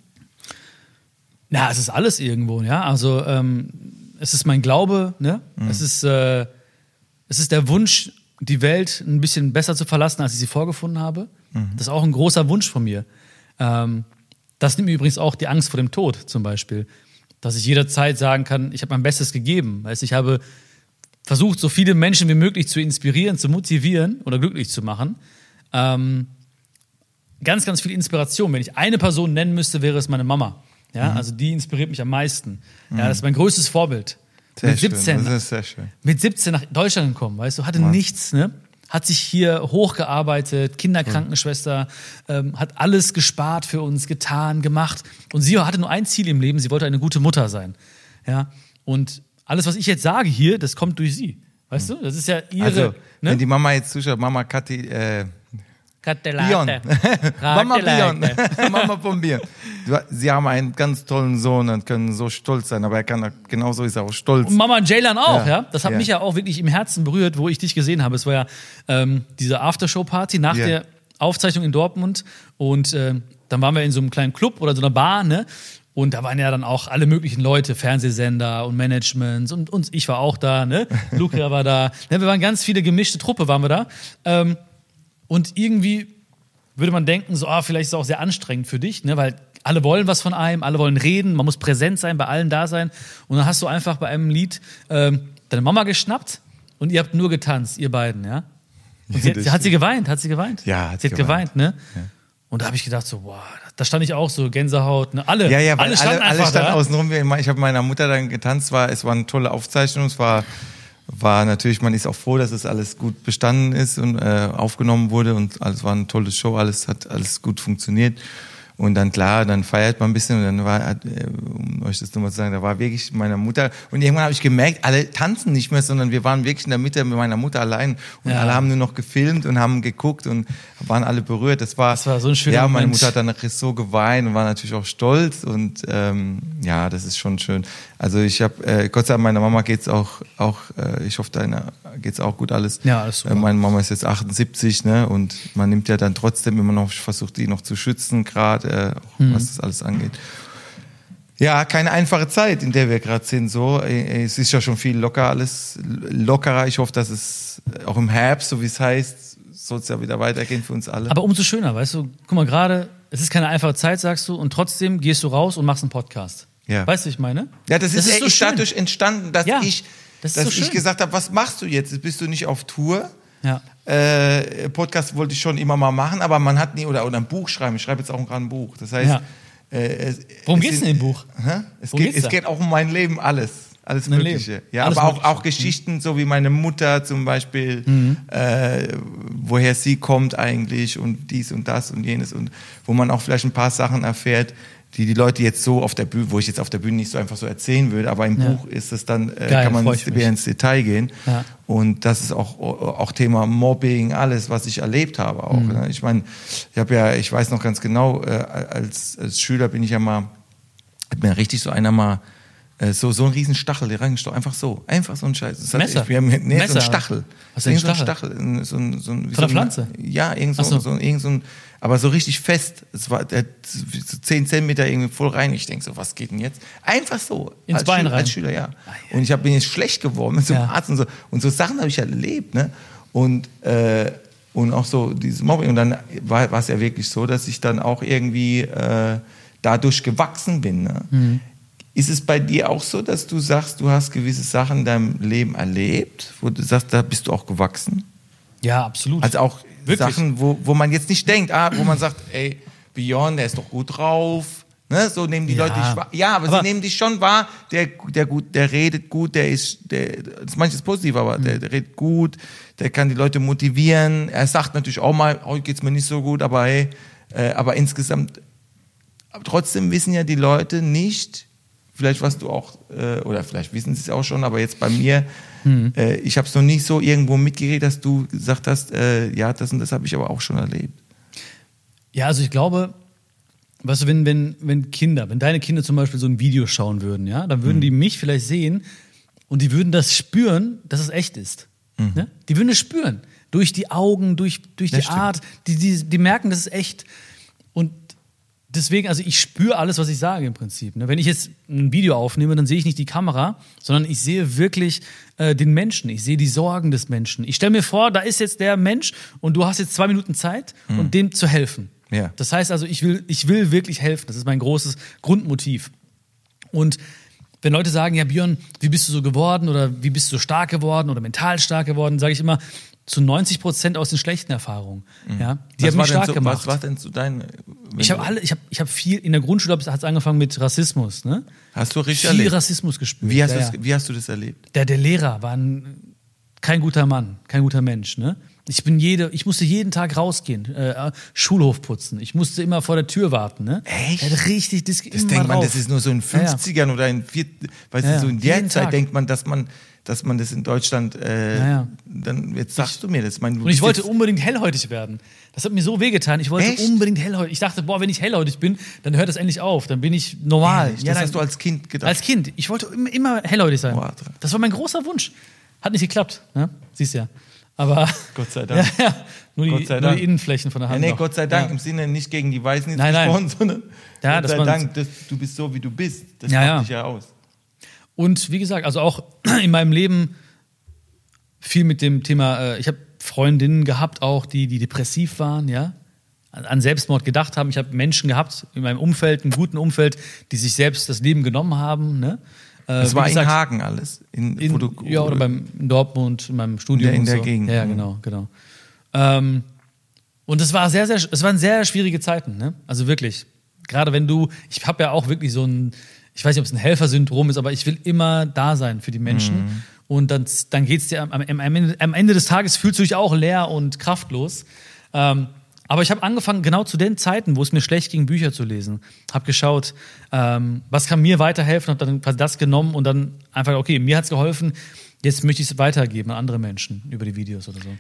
Ja, es ist alles irgendwo, ja. Also ähm, es ist mein Glaube, ne? Es ist äh, es ist der Wunsch, die Welt ein bisschen besser zu verlassen, als ich sie vorgefunden habe. Das ist auch ein großer Wunsch von mir. Ähm, das nimmt mir übrigens auch die Angst vor dem Tod zum Beispiel, dass ich jederzeit sagen kann, ich habe mein Bestes gegeben. Weißt, ich habe versucht, so viele Menschen wie möglich zu inspirieren, zu motivieren oder glücklich zu machen. Ähm, ganz, ganz viel Inspiration. Wenn ich eine Person nennen müsste, wäre es meine Mama. Ja, also die inspiriert mich am meisten. Ja, das ist mein größtes Vorbild. Sehr mit 17, schön. Das ist sehr schön. mit 17 nach Deutschland gekommen, weißt du, hatte nichts, ne? Hat sich hier hochgearbeitet, Kinderkrankenschwester, ähm, hat alles gespart für uns, getan, gemacht. Und sie hatte nur ein Ziel im Leben, sie wollte eine gute Mutter sein. Ja. Und alles, was ich jetzt sage hier, das kommt durch sie. Weißt du? Das ist ja ihre. Also, ne? wenn die Mama jetzt zuschaut, Mama Kathi, äh, Bion. *laughs* Kartelate. Mama Bion. Kartelate. *laughs* Mama von Bion. Du, Sie haben einen ganz tollen Sohn und können so stolz sein, aber er kann genauso ist er auch stolz. Und Mama Jaylan auch, ja. Ja, Das hat ja. mich ja auch wirklich im Herzen berührt, wo ich dich gesehen habe. Es war ja ähm, diese Aftershow-Party nach Ja. der Aufzeichnung in Dortmund. Und ähm, dann waren wir in so einem kleinen Club oder so einer Bar, ne? Und da waren ja dann auch alle möglichen Leute, Fernsehsender und Managements und uns, ich war auch da, ne? Luca war da. Ne, wir waren ganz viele gemischte Truppe, waren wir da. Ähm, und irgendwie würde man denken, so, ah, vielleicht ist es auch sehr anstrengend für dich, ne? weil alle wollen was von einem, alle wollen reden, man muss präsent sein, bei allen da sein. Und dann hast du einfach bei einem Lied ähm, deine Mama geschnappt und ihr habt nur getanzt, ihr beiden, ja? Und sie, hat, hat sie geweint, hat sie geweint? Ja, hat sie sie hat geweint, ne? Und da habe ich gedacht, so, boah, da stand ich auch so, Gänsehaut, ne? Alle, Ja, ja, alle standen alle, alle standen außenrum. Ich habe meiner Mutter dann getanzt, war, es war eine tolle Aufzeichnung, es war, war natürlich, man ist auch froh, dass es alles gut bestanden ist und äh, aufgenommen wurde und alles war eine tolle Show, alles hat alles gut funktioniert. Und dann klar, dann feiert man ein bisschen und dann war, äh, um euch das nochmal zu sagen, da war wirklich meine Mutter. Und irgendwann habe ich gemerkt, alle tanzen nicht mehr, sondern wir waren wirklich in der Mitte mit meiner Mutter allein. Und Ja. alle haben nur noch gefilmt und haben geguckt und waren alle berührt. Das war, Das war so ein schöner Ja, meine Moment. Mutter hat dann so geweint und war natürlich auch stolz. Und ähm, ja, das ist schon schön. Also ich habe, äh, Gott sei Dank, meiner Mama geht's auch, auch äh, ich hoffe, deiner geht's auch gut alles. Ja, alles super. Äh, meine Mama ist jetzt 78, ne? Und man nimmt ja dann trotzdem immer noch, versucht die noch zu schützen, gerade äh, Mhm. was das alles angeht. Ja, keine einfache Zeit, in der wir gerade sind. So, Äh, es ist ja schon viel locker alles lockerer. Ich hoffe, dass es auch im Herbst, so wie es heißt, soll es ja wieder weitergehen für uns alle. Aber umso schöner, weißt du, guck mal, gerade, es ist keine einfache Zeit, sagst du, und trotzdem gehst du raus und machst einen Podcast. Ja. Weißt du, was ich meine? Ja, das ist, so echt schön. dadurch entstanden, dass Ja, ich, das ist dass so ich gesagt habe, was machst du? Jetzt Bist du nicht auf Tour? Ja. Äh, Podcast wollte ich schon immer mal machen, aber man hat nie oder, oder ein Buch schreiben. Ich schreibe jetzt auch gerade ein Buch. Das heißt, Ja. äh, es, Worum es geht's sind- denn im Buch? Hä? Es, Worum geht, es geht auch um mein Leben, alles. Alles Mögliche. Leben. Ja, Alles aber auch, Mögliche. Mhm. auch Geschichten, so wie meine Mutter zum Beispiel, äh, woher sie kommt eigentlich und dies und das und jenes und wo man auch vielleicht ein paar Sachen erfährt, die die Leute jetzt so auf der Bühne, wo ich jetzt auf der Bühne nicht so einfach so erzählen würde, aber im Ja. Buch ist es dann, äh, Geil, kann man mehr ins Detail gehen. Ja. Und das ist auch, auch Thema Mobbing, alles, was ich erlebt habe auch. Mhm. Ne? Ich meine, ich habe ja, ich weiß noch ganz genau, äh, als, als Schüler bin ich ja mal, hat mir richtig so einer mal so, so einen riesen Stachel der reingestochen. Einfach so. Einfach so ein Scheiß. Das hat- Messer? Ich, wir haben, nee, so Messer? ein Stachel. Was ist denn ein so ein Stachel? Stachel. ein- So ein, so ein, Von der so ein- Pflanze? Ja, irgend so, so. so. ein- irgend so ein, Aber so richtig fest. Es war der, so 10 Zentimeter irgendwie voll rein. Ich denke so, was geht denn jetzt? Einfach so. Ins als Bein Schüler, rein. Als Schüler, ja. Und ich hab, bin jetzt schlecht geworden mit so einem Ja. Arzt und so. Und so Sachen habe ich erlebt, ne? Und, äh, und auch so dieses Mobbing. Und dann war, war es ja wirklich so, dass ich dann auch irgendwie äh, dadurch gewachsen bin. Ne? Mhm. Ist es bei dir auch so, dass du sagst, du hast gewisse Sachen in deinem Leben erlebt, wo du sagst, da bist du auch gewachsen? Ja, absolut. Also auch Wirklich? Sachen, wo, wo man jetzt nicht denkt, ah, wo man sagt, ey, Björn, der ist doch gut drauf. Ne? So nehmen die Ja. Leute dich wahr. Ja, aber, Aber- sie nehmen dich schon wahr, der, der, gut, der redet gut, der ist, der, ist manches positiv, aber der, Mhm. der redet gut, der kann die Leute motivieren. Er sagt natürlich auch mal, heute geht's mir nicht so gut, aber hey, äh, aber insgesamt, aber trotzdem wissen ja die Leute nicht, vielleicht was du auch, äh, oder vielleicht wissen sie es auch schon, aber jetzt bei mir, Mhm. äh, ich habe es noch nicht so irgendwo mitgekriegt, dass du gesagt hast, äh, ja, das und das habe ich aber auch schon erlebt. Ja, also ich glaube, weißt du, wenn, wenn, wenn Kinder, wenn deine Kinder zum Beispiel so ein Video schauen würden, ja, dann würden die mich vielleicht sehen und die würden das spüren, dass es echt ist. Ne? Die würden es spüren. Durch die Augen, durch, durch Das die stimmt. Art. Die, die, die merken, das ist echt. Und deswegen, also ich spüre alles, was ich sage im Prinzip. Ne? Wenn ich jetzt ein Video aufnehme, dann sehe ich nicht die Kamera, sondern ich sehe wirklich äh, den Menschen. Ich sehe die Sorgen des Menschen. Ich stelle mir vor, da ist jetzt der Mensch und du hast jetzt zwei Minuten Zeit, um dem zu helfen. Ja. Das heißt also, ich will, ich will wirklich helfen. Das ist mein großes Grundmotiv. Und wenn Leute sagen, ja Björn, wie bist du so geworden oder wie bist du so stark geworden oder mental stark geworden, sage ich immer, zu 90 Prozent aus den schlechten Erfahrungen. Ja, die haben mich was war denn stark so, gemacht. Was war denn zu deinen? Ich habe alle, ich habe, ich habe viel in der Grundschule hat es angefangen mit Rassismus, ne? Hast du richtig viel erlebt? Rassismus gespürt. Wie hast, ja, du ja. das, wie hast du das erlebt? Der, der Lehrer war ein, kein guter Mann, kein guter Mensch, ne? Ich bin jede, ich musste jeden Tag rausgehen, äh, Schulhof putzen. Ich musste immer vor der Tür warten, ne? Echt? Er hat richtig, das, denkt man, das ist nur so in Ja, ja. 50ern oder in vier, weißt Ja, du, so ja. in der Zeit Tag. denkt man, dass man, dass man das in Deutschland, äh, Ja, ja. dann, jetzt sagst du mir das. Ich meine, Und ich wollte unbedingt hellhäutig werden. Das hat mir so wehgetan. Ich wollte Echt? unbedingt hellhäutig. Ich dachte, boah, wenn ich hellhäutig bin, dann hört das endlich auf. Dann bin ich normal. Ehrlich? Ja, das dann- hast du als Kind gedacht. Als Kind. Ich wollte immer, immer hellhäutig sein. Boah, Das war mein großer Wunsch. Hat nicht geklappt. Ne? Siehst ja. Aber. *laughs* Gott sei Dank. *laughs* Ja, ja. Nur, die, Gott sei nur Dank. die Innenflächen von der ja, Hand. nee, noch. Gott sei Dank, Ja. im Sinne nicht gegen die Weißen jetzt Nein, nein. gesprochen, *laughs* sondern Ja, Gott sei Dank, dass du bist so, wie du bist. Das Ja, macht ja. dich ja aus. Und wie gesagt, also auch *clears throat* in meinem Leben viel mit dem Thema, äh, ich habe Freundinnen gehabt auch, die, die depressiv waren, ja, an- Selbstmord gedacht haben. Ich habe Menschen gehabt in meinem Umfeld, im guten Umfeld, die sich selbst das Leben genommen haben. Ne? Äh, Das wie war gesagt, in Hagen alles. In, in, du, ja, oder beim in Dortmund, in meinem Studium. In der- in der so. Gegend, Ja, ja, mhm. genau, genau. Ähm, und es war sehr, sehr, es waren sehr schwierige Zeiten, ne? Also wirklich. Gerade wenn du, ich habe ja auch wirklich so ein, ich weiß nicht, ob es ein Helfersyndrom ist, aber ich will immer da sein für die Menschen. Mhm. Und dann, dann geht es dir am, am, am, Ende, des Tages fühlst du dich auch leer und kraftlos. Ähm, aber ich habe angefangen, genau zu den Zeiten, wo es mir schlecht ging, Bücher zu lesen. Habe geschaut, ähm, was kann mir weiterhelfen, habe dann quasi das genommen und dann einfach, okay, mir hat's geholfen, jetzt möchte ich es weitergeben an andere Menschen über die Videos oder so.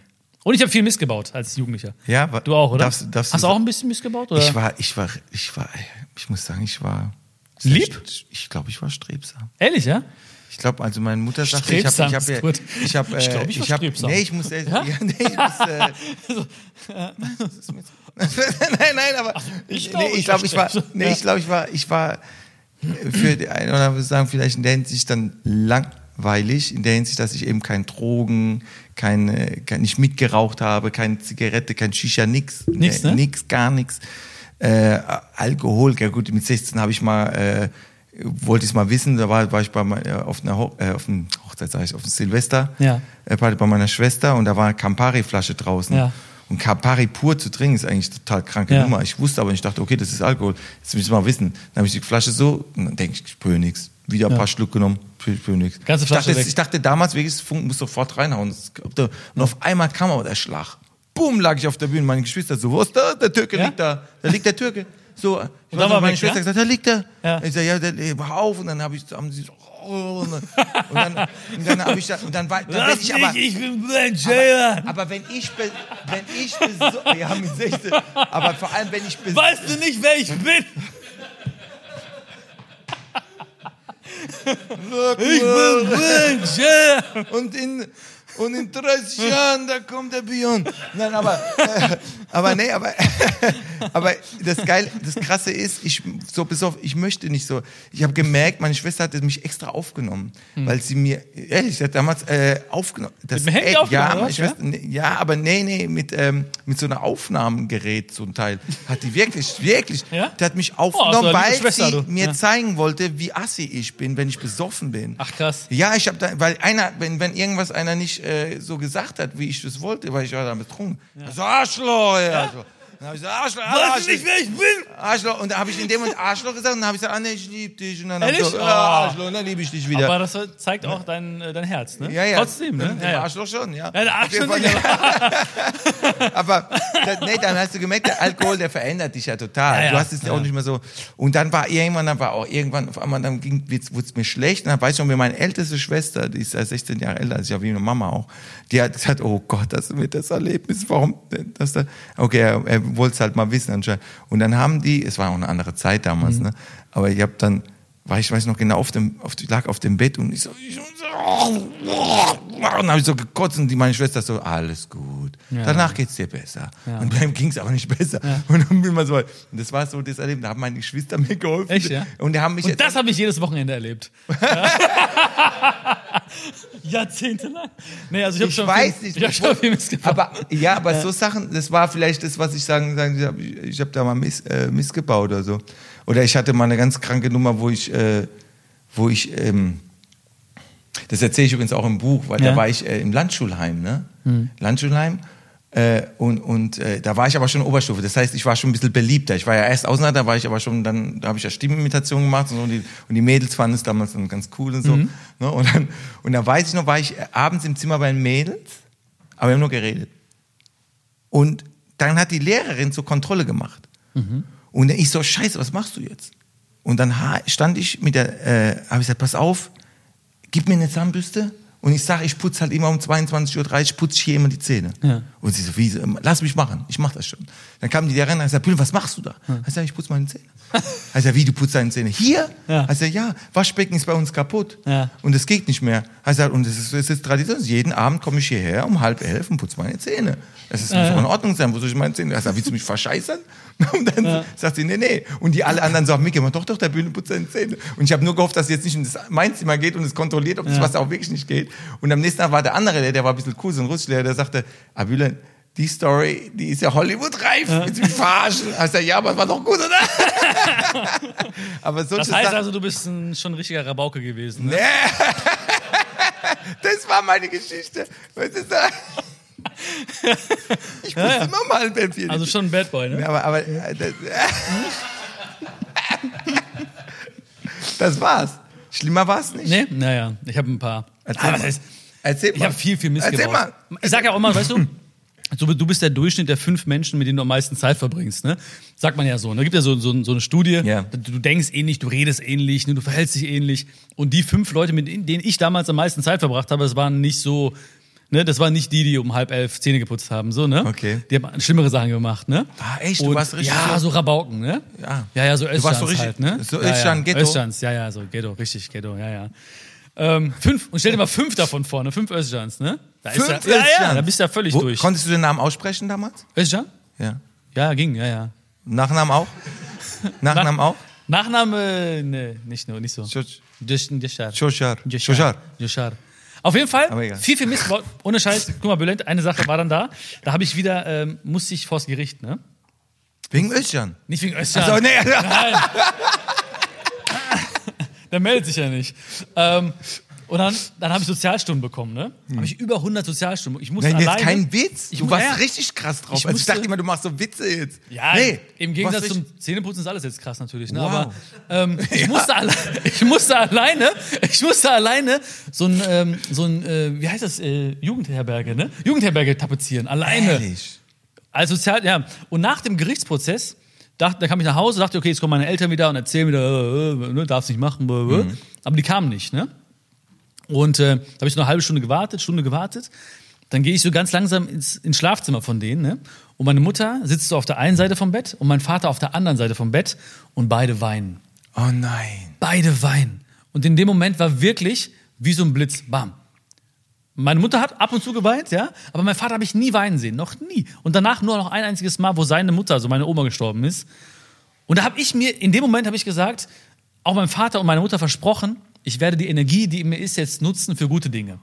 Und ich habe viel Mist gebaut als Jugendlicher. Ja, du auch, oder? darfst- darfst Hast du auch ein bisschen Mist gebaut? Oder? Ich war, ich war, ich war, ich muss sagen, ich war. Lieb? Ich glaube, ich war strebsam. Ehrlich, ja? Ich glaube, also meine Mutter sagte, ich habe, ich habe, ich habe, Ich äh, glaub, ich war ich habe, nee, ich muss, äh, ja? nee, ich muss, äh, *laughs* mit- *laughs* nein, nein, aber ich, glaube, nee, ich ich glaube, ich war, nee, ich glaube, ich war, ich war äh, für die einen oder anderen sagen vielleicht in der Hinsicht dann langweilig, in der Hinsicht, dass ich eben kein Drogen, keine, kein, nicht mitgeraucht habe, keine Zigarette, kein Shisha, nix, Nix, äh, ne? nix, gar nichts. Äh, Alkohol, ja gut, mit 16 habe ich mal, äh, wollte ich es mal wissen, da war, war ich bei äh, auf einer Ho äh, auf einem Hochzeit, sag ich, auf einem Silvester, Ja. äh, bei meiner Schwester und da war eine Campari-Flasche draußen. Ja. Und Campari pur zu trinken ist eigentlich total kranke Ja. Nummer. Ich wusste aber, ich dachte, okay, das ist Alkohol. Jetzt will ich mal wissen. Dann habe ich die Flasche so, und dann denke ich, ich spüre nichts. Wieder ein Ja. paar Schluck genommen, spüre spür nichts. Ganze ich, dachte, weg. ich dachte damals wirklich, Funk muss sofort reinhauen. Und auf einmal kam aber der Schlag. Boom, lag ich auf der Bühne. Meine Geschwister so, wo ist da? Der Türke Ja? liegt da. Da liegt der Türke. So, ich dann war meine weg, Schwester ja? gesagt, da liegt er. Ja. Ich sag, ja, der, auf. Und dann habe ich, haben sie so, oh, und dann, und dann, und habe ich, da, und dann war, dann bin ich aber, ich bin Ben Jailer. aber wenn ich, be, wenn ich beso- ja, mit 16, aber vor allem, wenn ich bes- Weißt du nicht, wer ich bin? Ich bin Jailer. und in, und in 30 Jahren, da kommt der Björn. Nein, aber, äh, aber nee, aber, *laughs* aber das Geile, das Krasse ist, ich, so bis auf, ich möchte nicht so, ich habe gemerkt, meine Schwester hat mich extra aufgenommen, weil sie mir, ehrlich, sie hat damals äh, aufgenommen. Das, Hm. Mit dem Handy ey, aufgenommen, ja, was, Schwester, nee, ja, aber nee, nee, mit, ähm, mit so einer Aufnahmegerät zum Teil. Hat die wirklich, wirklich, Ja? die hat mich Oh, aufgenommen, so eine liebe weil sie du. mir Ja. zeigen wollte, wie assi ich bin, wenn ich besoffen bin. Ach, krass. Ja, ich habe da, weil einer, wenn, wenn irgendwas einer nicht äh, so gesagt hat, wie ich das wollte, weil ich war da betrunken. Ja. So Arschloch, ja. So. Dann habe ich gesagt, Arschloch, Arschloch. wer ich bin? Arschloch. Und da habe ich in dem Moment Arschloch gesagt und dann habe ich gesagt, ah, nee, ich liebe dich. Und dann habe ich Oh. ja, Arschloch, und dann liebe ich dich wieder. Aber das zeigt auch dein, äh, dein Herz, ne? ja, ja. Trotzdem, ne? Ja, ja. Arschloch schon, ja. Ja, der Arschloch nicht, *laughs* aber nee, dann hast du gemerkt, der Alkohol, der verändert dich ja total. Ja. Du hast es ja auch nicht mehr so. Und dann war irgendwann, dann war auch irgendwann, auf einmal, dann ging, wurde es mir schlecht. Und dann weiß ich noch, wie meine älteste Schwester, die ist ja 16 Jahre älter als ich, ja, wie meine Mama auch, die hat gesagt, oh Gott, das wird das Erlebnis, warum denn das da? Okay, er, er wollte es halt mal wissen anscheinend. Und dann haben die, es war auch eine andere Zeit damals, Mhm. ne? Aber ich habe dann, war ich weiß noch genau auf dem, auf, ich lag auf dem Bett und ich so, ich so und dann habe ich so gekotzt und die, meine Schwester so, alles gut. Danach geht's dir besser. Und bei ihm ging's aber nicht besser. Und dann bin man so, und das war so das Erleben, da haben meine Geschwister mir geholfen. Echt, ja? Und die haben mich Und das habe ich jedes Wochenende erlebt. *laughs* Jahrzehntelang. Nee, also ich habe ich schon weiß viel, nicht, Ich hab schon viel missgebaut. aber ja, aber so Sachen, das war vielleicht das, was ich sagen, sagen ich habe ich hab da mal miss, äh, missgebaut oder so. Oder ich hatte mal eine ganz kranke Nummer, wo ich, äh, wo ich, ähm, das erzähle ich übrigens auch im Buch, weil Ja. da war ich äh, im Landschulheim, ne? Landschulheim. Äh, und und äh, da war ich aber schon Oberstufe. Das heißt, ich war schon ein bisschen beliebter. Ich war ja erst Außenseiter, da war ich aber schon, dann da habe ich ja Stimmenimitationen gemacht und, so, und, die, und die Mädels fanden es damals dann ganz cool und so. Ne? Und, dann, und dann weiß ich noch, war ich äh, abends im Zimmer bei den Mädels, aber wir haben nur geredet. Und dann hat die Lehrerin zur Kontrolle gemacht. Und ich so, scheiße, was machst du jetzt? Und dann stand ich mit der, äh, habe ich gesagt, pass auf, gib mir eine Zahnbürste. Und ich sage, ich putze halt immer um 22.30 Uhr, putze ich hier immer die Zähne. Ja. Und sie so, wie, so, lass mich machen, ich mach das schon. Dann kam die Lehrerin und hat gesagt, Bühne, was machst du da? Ich sage, ich putze meine Zähne. *laughs* Also wie, du putzt deine Zähne? Hier? Ja. Also ja, Waschbecken ist bei uns kaputt. Ja. Und es geht nicht mehr. Also, und es ist, es ist Tradition. jeden Abend komme ich hierher um halb elf und putze meine Zähne. Es ist muss auch in Ordnung sein, wo soll ich meine Zähne? Also, willst du mich verscheißern? *laughs* Und dann sagt sie, nee, nee. Und die alle anderen sagen, Micky, doch doch, der Bühne putzt deine Zähne. Und ich habe nur gehofft, dass sie jetzt nicht in das mein Zimmer geht und es kontrolliert, ob das Ja. Wasser auch wirklich nicht geht. Und am nächsten Tag war der andere, der, der war ein bisschen cool, so ein Russischlehrer, der sagte, Bühlen, die Story, die ist ja Hollywood-reif. Willst du mich verarschen? Also, ja, aber es war doch gut, oder? *laughs* aber Das heißt Sachen, also, du bist ein, schon ein richtiger Rabauke gewesen. Ne? *laughs* das war meine Geschichte. Ist das? *laughs* Ich muss immer mal ein Bämpfchen. Also schon ein Bad Boy, ne? Ja, aber, aber äh, das, das war's. Schlimmer war's nicht. Nee? Naja, ich habe ein paar. Erzähl Ah, mal. heißt, Erzähl ich mal. habe viel, viel Mist Erzähl gebaut. mal. Ich sag ja auch immer, weißt du, so, du bist der Durchschnitt der fünf Menschen, mit denen du am meisten Zeit verbringst. Ne? Sagt man ja so. Ne? gibt ja so, so, so eine Studie. Ja. Du, du denkst ähnlich, du redest ähnlich, ne? du verhältst dich ähnlich. Und die fünf Leute, mit denen ich damals am meisten Zeit verbracht habe, das waren nicht so, ne? das waren nicht die, die um halb elf Zähne geputzt haben. So, ne? Okay. Die haben schlimmere Sachen gemacht. Ne? Ah, echt? Du Und, warst richtig Ja, so- Rabauken. Ne? Ja. ja, ja, so Du warst so richtig- halt. Ne? so ja, Özcan, ja. Ghetto. Özcans, ja, ja, so Ghetto, richtig Ghetto, ja, ja. Ähm, fünf, und stell dir mal fünf davon vorne, fünf Özcans, ne? Da Fünf ist ja, ja, ja, da bist du ja völlig Wo, durch. Konntest du den Namen aussprechen damals? Özcan? Ja. Ja, ging, ja, ja. Nachnamen auch? Nachnamen auch? Nachname, ne, nicht nur, nicht so. Joshar. Joshar. Joshar. Auf jeden Fall, viel, viel Mist. Ohne Scheiß, guck mal, Bülent, eine Sache war dann da. Da habe ich wieder, ähm, musste ich vors Gericht, ne? Wegen Özcan. Nicht wegen Özcan. Achso, nee. Nein. Der meldet sich ja nicht. Ähm, und dann, dann habe ich Sozialstunden bekommen, ne? Habe ich über 100 Sozialstunden. Ich musste Hm. Nein, jetzt alleine. kein Witz. Ich du warst ja. richtig krass drauf. Ich also ich dachte immer, du machst so Witze jetzt. Ja, nee, im Gegensatz zum Zähneputzen ist alles jetzt krass natürlich. Ne? Wow. Aber ähm, *laughs* ich, musste alle, *laughs* ich musste alleine, ich musste alleine so ein, ähm, so ein äh, wie heißt das, äh, Jugendherberge, ne? Jugendherberge tapezieren, alleine. Ehrlich. Als Sozial, ja. Und nach dem Gerichtsprozess, dachte, da kam ich nach Hause, dachte, okay, jetzt kommen meine Eltern wieder und erzählen wieder, äh, äh, ne, darf's nicht machen, blah, blah. Mhm. aber die kamen nicht, ne? Und äh, da habe ich so eine halbe Stunde gewartet, Stunde gewartet. Dann gehe ich so ganz langsam ins, ins Schlafzimmer von denen, ne? Und meine Mutter sitzt so auf der einen Seite vom Bett und mein Vater auf der anderen Seite vom Bett und beide weinen. Oh nein. Beide weinen. Und in dem Moment war wirklich wie so ein Blitz, bam. Meine Mutter hat ab und zu geweint, ja, aber mein Vater habe ich nie weinen sehen, noch nie. Und danach nur noch ein einziges Mal, wo seine Mutter, also meine Oma, gestorben ist. Und da habe ich mir, in dem Moment habe ich gesagt, auch meinem Vater und meiner Mutter versprochen, ich werde die Energie, die in mir ist, jetzt nutzen für gute Dinge.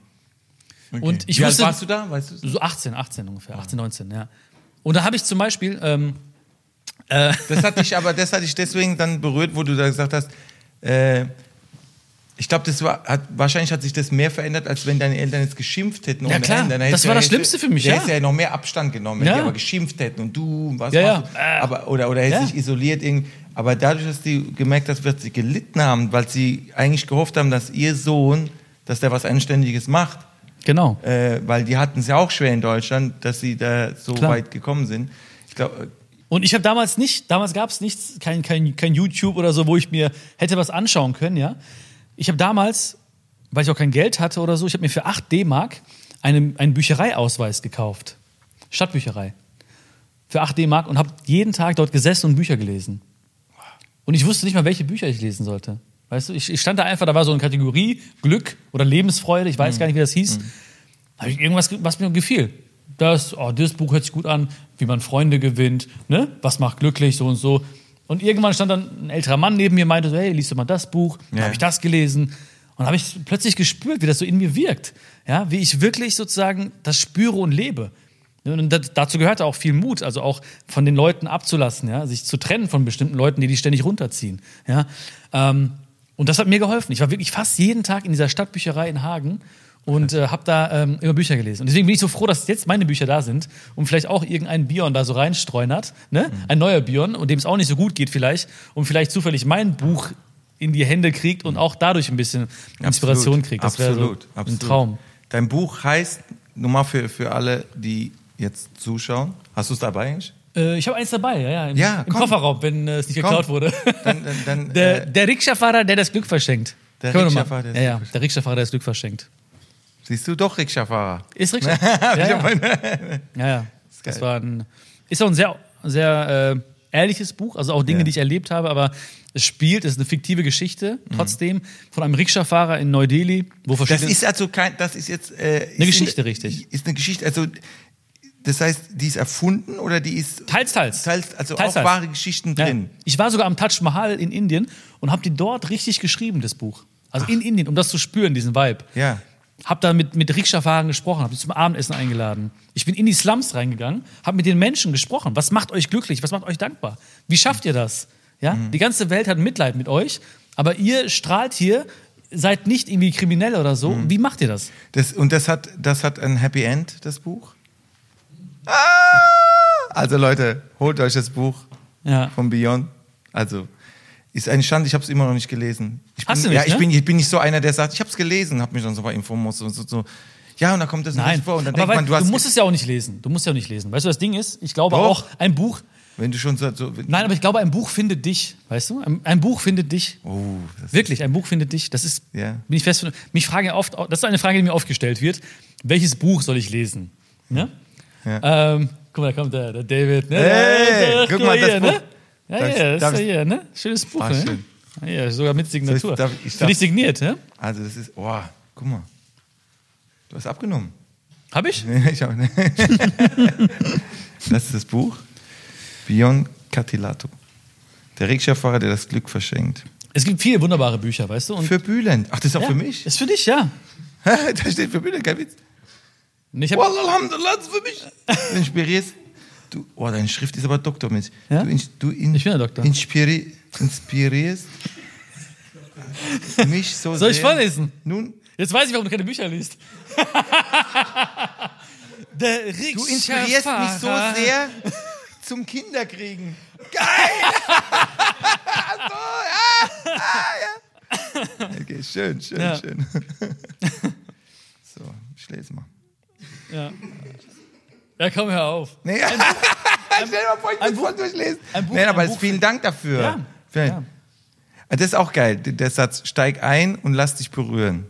Und ich Wie alt wusste, warst du da? Weißt du? so 18, 18 ungefähr, 18, 19, ja. Und da habe ich zum Beispiel, ähm, Das hat *laughs* dich aber, das hat dich deswegen dann berührt, wo du da gesagt hast, äh, ich glaube, das war, hat, wahrscheinlich hat sich das mehr verändert, als wenn deine Eltern jetzt geschimpft hätten. Ja, klar. Dann Das war das Schlimmste für mich, ja. hättest ja noch mehr Abstand genommen, wenn Ja. die aber geschimpft hätten und du, was Ja, machst du? ja. Äh. Aber, oder, oder hättest Ja. dich isoliert irgendwie. Aber dadurch, dass die gemerkt hast, dass sie gelitten haben, weil sie eigentlich gehofft haben, dass ihr Sohn, dass der was Anständiges macht, genau. äh, weil die hatten es ja auch schwer in Deutschland, dass sie da so Klar. weit gekommen sind. Ich glaube, Und ich habe damals nicht, damals gab es nichts, kein, kein, kein YouTube oder so, wo ich mir hätte was anschauen können, ja. Ich habe damals, weil ich auch kein Geld hatte oder so, ich habe mir für 8 D-Mark einen, einen Büchereiausweis gekauft. Stadtbücherei. Für 8 D-Mark und habe jeden Tag dort gesessen und Bücher gelesen. Und ich wusste nicht mal, welche Bücher ich lesen sollte. Weißt du, ich, ich stand da einfach, da war so eine Kategorie Glück oder Lebensfreude, ich weiß gar nicht, wie das hieß. Da habe ich irgendwas, ge- was mir gefiel. Das, oh, das Buch hört sich gut an, wie man Freunde gewinnt, ne? Was macht glücklich, so und so. Und irgendwann stand dann ein älterer Mann neben mir und meinte so, hey, liest du mal das Buch? Ja. habe ich das gelesen. Und habe ich plötzlich gespürt, wie das so in mir wirkt. Ja, wie ich wirklich sozusagen das spüre und lebe. Und da- dazu gehört auch viel Mut, also auch von den Leuten abzulassen, ja, sich zu trennen von bestimmten Leuten, die die ständig runterziehen. Ja. Ähm, und das hat mir geholfen. Ich war wirklich fast jeden Tag in dieser Stadtbücherei in Hagen und äh, habe da ähm, immer Bücher gelesen. Und deswegen bin ich so froh, dass jetzt meine Bücher da sind und vielleicht auch irgendein Bion da so reinstreunert, ne? ein neuer Bion, und dem es auch nicht so gut geht vielleicht und vielleicht zufällig mein Buch in die Hände kriegt und auch dadurch ein bisschen Inspiration Absolut, kriegt. Das wäre so absolut, ein. Traum. Dein Buch heißt, nur mal für, für alle, die jetzt zuschauen. Hast du es dabei eigentlich? Äh, ich habe eins dabei, ja, ja im, Ja, im. Kofferraum, wenn äh, es nicht Komm. geklaut wurde. Dann, dann, dann, *laughs* Der, äh, der Rikscha-Fahrer, der das Glück verschenkt. Der Rikscha-Fahrer, ja, ja, der Rikscha-Fahrer, der das Glück verschenkt. Siehst du doch Rikscha-Fahrer. Ist Rikscha. *laughs* ja, ja. *laughs* ja, ja. Das geil. war ein, ist auch ein sehr, sehr äh, ehrliches Buch, also auch Dinge, Ja. die ich erlebt habe, aber es spielt, es ist eine fiktive Geschichte, trotzdem, von einem Rikscha-Fahrer in Neu-Delhi, wo Das ist also kein, das ist jetzt äh, ist Eine Geschichte, in- richtig. Ist eine Geschichte, also das heißt, die ist erfunden oder die ist Teils, teils. teils, also Teils, auch teils. wahre Geschichten Ja. drin. Ich war sogar am Taj Mahal in Indien und habe die dort richtig geschrieben, das Buch. Also in Indien, um das zu spüren, diesen Vibe. Ja. Hab da mit, mit Rikscha-Fahrern gesprochen, habe sie zum Abendessen eingeladen. Ich bin in die Slums reingegangen, habe mit den Menschen gesprochen. Was macht euch glücklich? Was macht euch dankbar? Wie schafft ihr das? Ja? Die ganze Welt hat Mitleid mit euch, aber ihr strahlt hier, seid nicht irgendwie kriminell oder so. Wie macht ihr das? Das, und das hat, das hat ein Happy End, das Buch. Ah! Also Leute, holt euch das Buch Ja. von Beyond. Also ist eine Schande, ich habe es immer noch nicht gelesen. Ich bin, Hast du nicht, ja, ich ne? bin, ich bin nicht so einer, der sagt, ich habe es gelesen, habe mich dann so bei Infomos und so, so. Ja, und dann kommt das Nein, das vor und dann aber denkt man, du hast, du musst es ja auch nicht lesen. Du musst ja auch nicht lesen. Weißt du, das Ding ist, ich glaube Doch. auch, ein Buch, wenn du schon so, nein, aber ich glaube, ein Buch findet dich. Weißt du? Ein, ein Buch findet dich. oh, das Wirklich, ein Buch findet dich. Das ist, Ja. bin ich fest. Mich fragen ja oft, das ist eine Frage, die mir oft gestellt wird. Welches Buch soll ich lesen? Ne? Ja. Ähm, guck mal, da kommt der, der David. Ne? Hey, Ja, guck mal, das hier, Buch. ne? Ja, Darf ich- ja, das ist ich- ja hier, ne? Schönes Buch, Ah, ne? schön. Ah, Ja, sogar mit Signatur. darf ich- ich darf- dich signiert, ne? Also das ist, oh, guck mal. Du hast abgenommen. Hab ich? ich auch, *laughs* ne? das ist das Buch. Bion Catilato. Der Rikscha-Fahrer, der das Glück verschenkt. Es gibt viele wunderbare Bücher, weißt du? Und Für Bülent. Ach, das ist auch ja, für mich? Ist für dich, ja. *laughs* da steht für Bülent, kein Witz. Und ich hab, Wallah, das ist für mich. *laughs* Inspirierst. Du, oh, deine Schrift ist aber doktormäßig. Ja? Du, du in, Ich bin ein Doktor. Inspiri, inspirierst mich so Soll ich sehr. vorlesen? Nun, Jetzt weiß ich, warum du keine Bücher liest. *laughs* du inspirierst mich so sehr zum Kinderkriegen. Geil! *laughs* so, ja, ah, ja. Okay, schön, schön, Ja. schön. *laughs* so, ich lese mal. Ja. Ja, komm, hör auf. Nee, *laughs* stell dir mal vor, ich ein muss voll durchlesen. ein Buch- nee, aber ein Buch vielen Dank dafür. Ja, Vielen- ja. Das ist auch geil, der Satz, steig ein und lass dich berühren.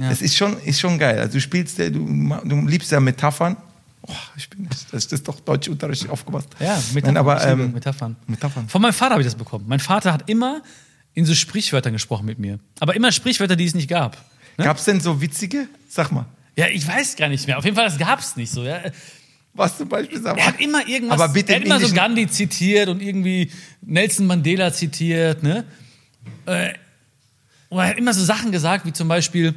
Ja. Das ist schon, ist schon geil. Also du spielst, ja- du, du liebst ja Metaphern. Oh, ich bin, das ist doch Deutschunterricht aufgemacht. Ja, Metaphern. Nein, aber, ähm, Metaphern. Metaphern. Von meinem Vater habe ich das bekommen. Mein Vater hat immer in so Sprichwörtern gesprochen mit mir. Aber immer Sprichwörter, die es nicht gab. Ne? Gab es denn so witzige? Sag mal. Ja, ich weiß gar nicht mehr. Auf jeden Fall, das gab's nicht so. Ja. Was zum Beispiel sag Er hat immer irgendwas, Aber bitte er hat immer so Gandhi zitiert und irgendwie Nelson Mandela zitiert, ne? Äh, und er hat immer so Sachen gesagt, wie zum Beispiel,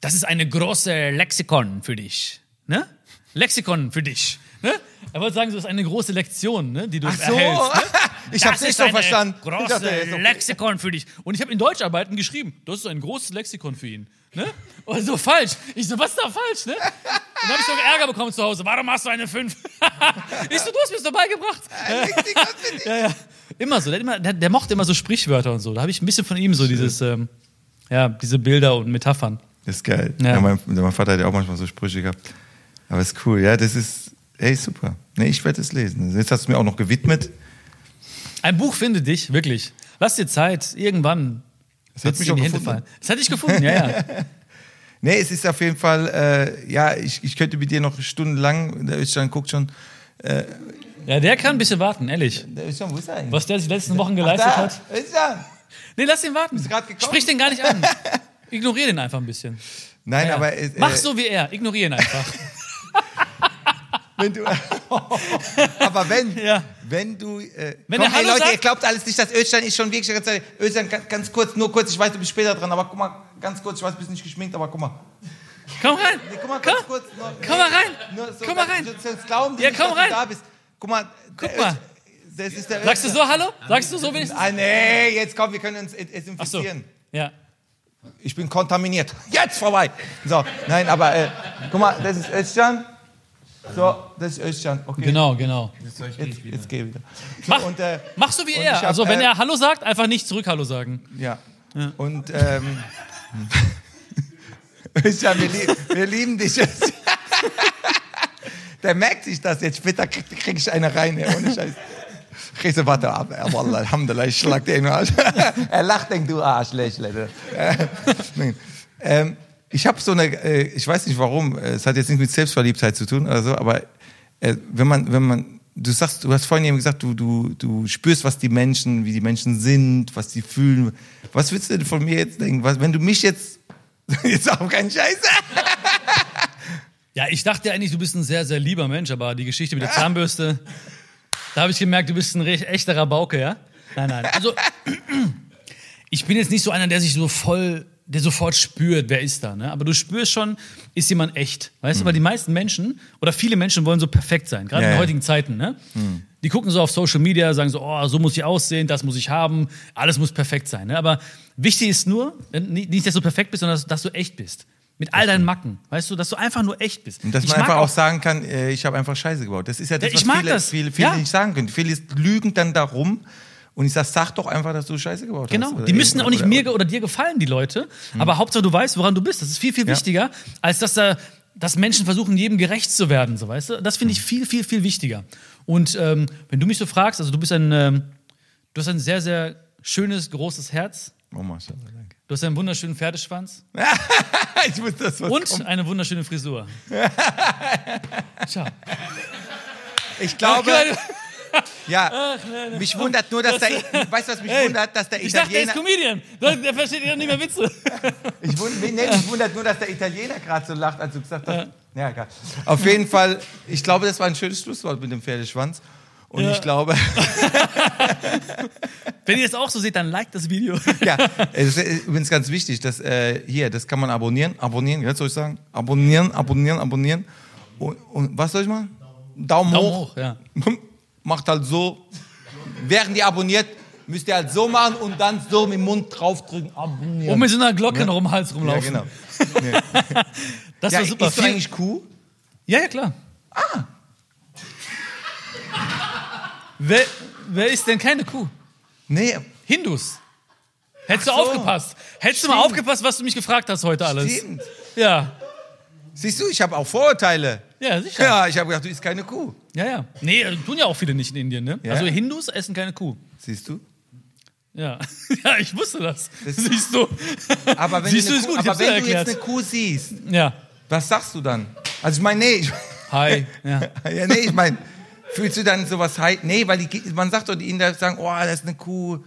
das ist eine große Lexikon für dich, ne? Lexikon für dich, ne? Er wollte sagen, so ist eine große Lektion, ne, die du Ach so. erhältst. Ne? *laughs* Ich hab's nicht ist so verstanden. Ich Große dachte. Lexikon für dich. Und ich habe in Deutscharbeiten geschrieben, das ist ein großes Lexikon für ihn. Ne? Und so falsch. Ich so, was ist da falsch? Ne? Und dann habe ich so Ärger bekommen zu Hause. Warum hast du eine 5? *laughs* ich so, du hast mir doch beigebracht. ja, ja. Immer so. Der, immer, der, der mochte immer so Sprichwörter und so. Da habe ich ein bisschen von ihm so dieses, ähm, ja, diese Bilder und Metaphern. Das ist geil. Ja. Ja. mein, mein Vater hat ja auch manchmal so Sprüche gehabt. Aber ist cool. Ja, das ist, ey, super. Nee, ich werde es lesen. Jetzt hast du mir auch noch gewidmet. Ein Buch findet dich, wirklich. Lass dir Zeit. Irgendwann. hat wird's mich auch die Hände gefunden. fallen. Das hat dich gefunden, ja, ja. *laughs* Nee, es ist auf jeden Fall, äh, ja, ich, ich könnte mit dir noch stundenlang, der Özcan guckt schon. Ja, der kann ein bisschen warten, ehrlich. Der Özcan, wo ist er eigentlich? Was der sich die letzten Wochen geleistet da, hat. Özcan! Nee, lass ihn warten. Sprich den gar nicht an. *laughs* Ignoriere den einfach ein bisschen. Nein, Ja. aber äh, Mach äh, so wie er, ignoriere ihn einfach. *laughs* wenn du, *laughs* aber wenn, Ja. wenn du, äh, Wenn komm, ey Hallo Leute, sagt- ihr glaubt alles nicht, dass Özcan ist schon wirklich, ganz, Özcan, ganz, ganz kurz, nur kurz, ich weiß, du bist später dran, aber guck mal, ganz kurz, ich weiß, du bist nicht geschminkt, aber guck mal. Komm rein. Nee, guck mal, komm, ganz kurz. Nur, komm mal rein. Nur so, komm mal rein. dass glauben die Ja, nicht, komm dass rein. du da bist. Guck mal. Guck mal. Das ist der Sagst du so Hallo? Sagst du so wenigstens? Ah, nee, jetzt komm, wir können uns Ach so. Ja. Ich bin kontaminiert. Jetzt vorbei. So, nein, aber äh, guck mal, das ist Özcan. So, das ist Özcan. Okay. Genau, genau. Jetzt, jetzt geh wieder. So, Mach, und, äh, mach so wie er. ich hab, also, wenn äh, er Hallo sagt, einfach nicht zurück Hallo sagen. Ja. Und ähm, *laughs* Özcan, wir, lie wir lieben dich. *laughs* Der merkt sich das jetzt. Später krieg, krieg ich eine rein, ey, ohne Scheiß. Kriegst du, warte ab, ja, Wallah, Alhamdulillah, ich schlag dir in den Arsch. *laughs* er lacht, denkt du Arschlächle. Äh, nein. ähm, ich habe so eine, äh, ich weiß nicht warum, äh, es hat jetzt nichts mit Selbstverliebtheit zu tun oder so, aber äh, wenn man, wenn man, du sagst, du hast vorhin eben gesagt, du, du, du spürst, was die Menschen, wie die Menschen sind, was die fühlen. Was willst du denn von mir jetzt denken? Was, wenn du mich jetzt, *laughs* jetzt auch kein Scheiß. Ja, ich dachte eigentlich, du bist ein sehr, sehr lieber Mensch, aber die Geschichte mit der Zahnbürste, da habe ich gemerkt, du bist ein recht echter Rabauke, ja? Nein, nein. Also, *clears throat* ich bin jetzt nicht so einer, der sich so voll, der sofort spürt, wer ist da, ne? Aber du spürst schon, ist jemand echt. Weißt du, weil die meisten Menschen oder viele Menschen wollen so perfekt sein, gerade Ja, in ja. heutigen Zeiten, ne? Die gucken so auf Social Media, sagen so, oh, so muss ich aussehen, das muss ich haben, alles muss perfekt sein, ne? Aber wichtig ist nur, äh, nicht, dass du perfekt bist, sondern dass, dass du echt bist. Mit all deinen Macken, weißt du, dass du einfach nur echt bist. Und dass Ich man einfach auch sagen kann, äh, ich habe einfach Scheiße gebaut. Das ist ja das, was viele, das. viele, viele Ja. nicht sagen können. Viele lügen dann darum und ich sag, sag doch einfach, dass du Scheiße gebaut Genau, hast. Oder die müssen auch nicht oder- mir oder dir gefallen, die Leute. Hm. Aber Hauptsache du weißt, woran du bist. Das ist viel, viel Ja. wichtiger, als dass da dass Menschen versuchen, jedem gerecht zu werden, so weißt du. Das finde ich Hm. viel, viel, viel wichtiger. Und ähm, wenn du mich so fragst, also du bist ein, ähm, du hast ein sehr, sehr schönes, großes Herz. Oh, Maschallah, danke. Du hast einen wunderschönen Pferdeschwanz *laughs* ich wusste, dass was und kommt. eine wunderschöne Frisur. *laughs* Tja. Ich glaube, *laughs* ja, mich wundert nur, dass der, weißt du, was mich wundert, dass der Ich dachte, der ist Italiener, Comedian. Der, versteht ja nicht mehr Witze. *laughs* ich wund, nee, mich wundert nur, dass der Italiener gerade so lacht, als du gesagt hast, ja, egal. Auf jeden Fall, ich glaube, das war ein schönes Schlusswort mit dem Pferdeschwanz. Und Ja. ich glaube, *laughs* Wenn ihr es auch so seht, dann liked das Video. ja, es ist übrigens ganz wichtig, dass äh, hier, das kann man abonnieren, abonnieren, jetzt soll ich sagen, abonnieren, abonnieren, abonnieren. Und, und was soll ich machen? Daumen, Daumen hoch. hoch, ja. Macht halt so. Während ihr abonniert, müsst ihr halt so machen und dann so mit dem Mund draufdrücken, abonnieren. Und mit so einer Glocke noch um den Hals ja, rumlaufen. genau. *laughs* Das Ja, war super. Isst du eigentlich Kuh? Ja, ja, klar. Wer, wer ist denn keine Kuh? Nee, Hindus. Hättest Ach du so. aufgepasst. Hättest du mal Stimmt. aufgepasst, was du mich gefragt hast heute alles. stimmt. Ja. Siehst du, ich habe auch Vorurteile. Ja, sicher. Ja, ich habe gedacht, du isst keine Kuh. Ja, ja. Nee, tun ja auch viele nicht in Indien, ne? Ja. Also Hindus essen keine Kuh. Siehst du? Ja. *laughs* Ja, ich wusste das. Das- Siehst du. Aber wenn, Siehst du, ist Kuh, gut, aber wenn du jetzt eine Kuh siehst, Ja. was sagst du dann? Also ich meine, nee, ich, Hi. *laughs* Ja. ja, nee, ich meine, fühlst du dann sowas heilig? Nee, weil die, man sagt doch, die Inder sagen, oh, das ist eine Kuh,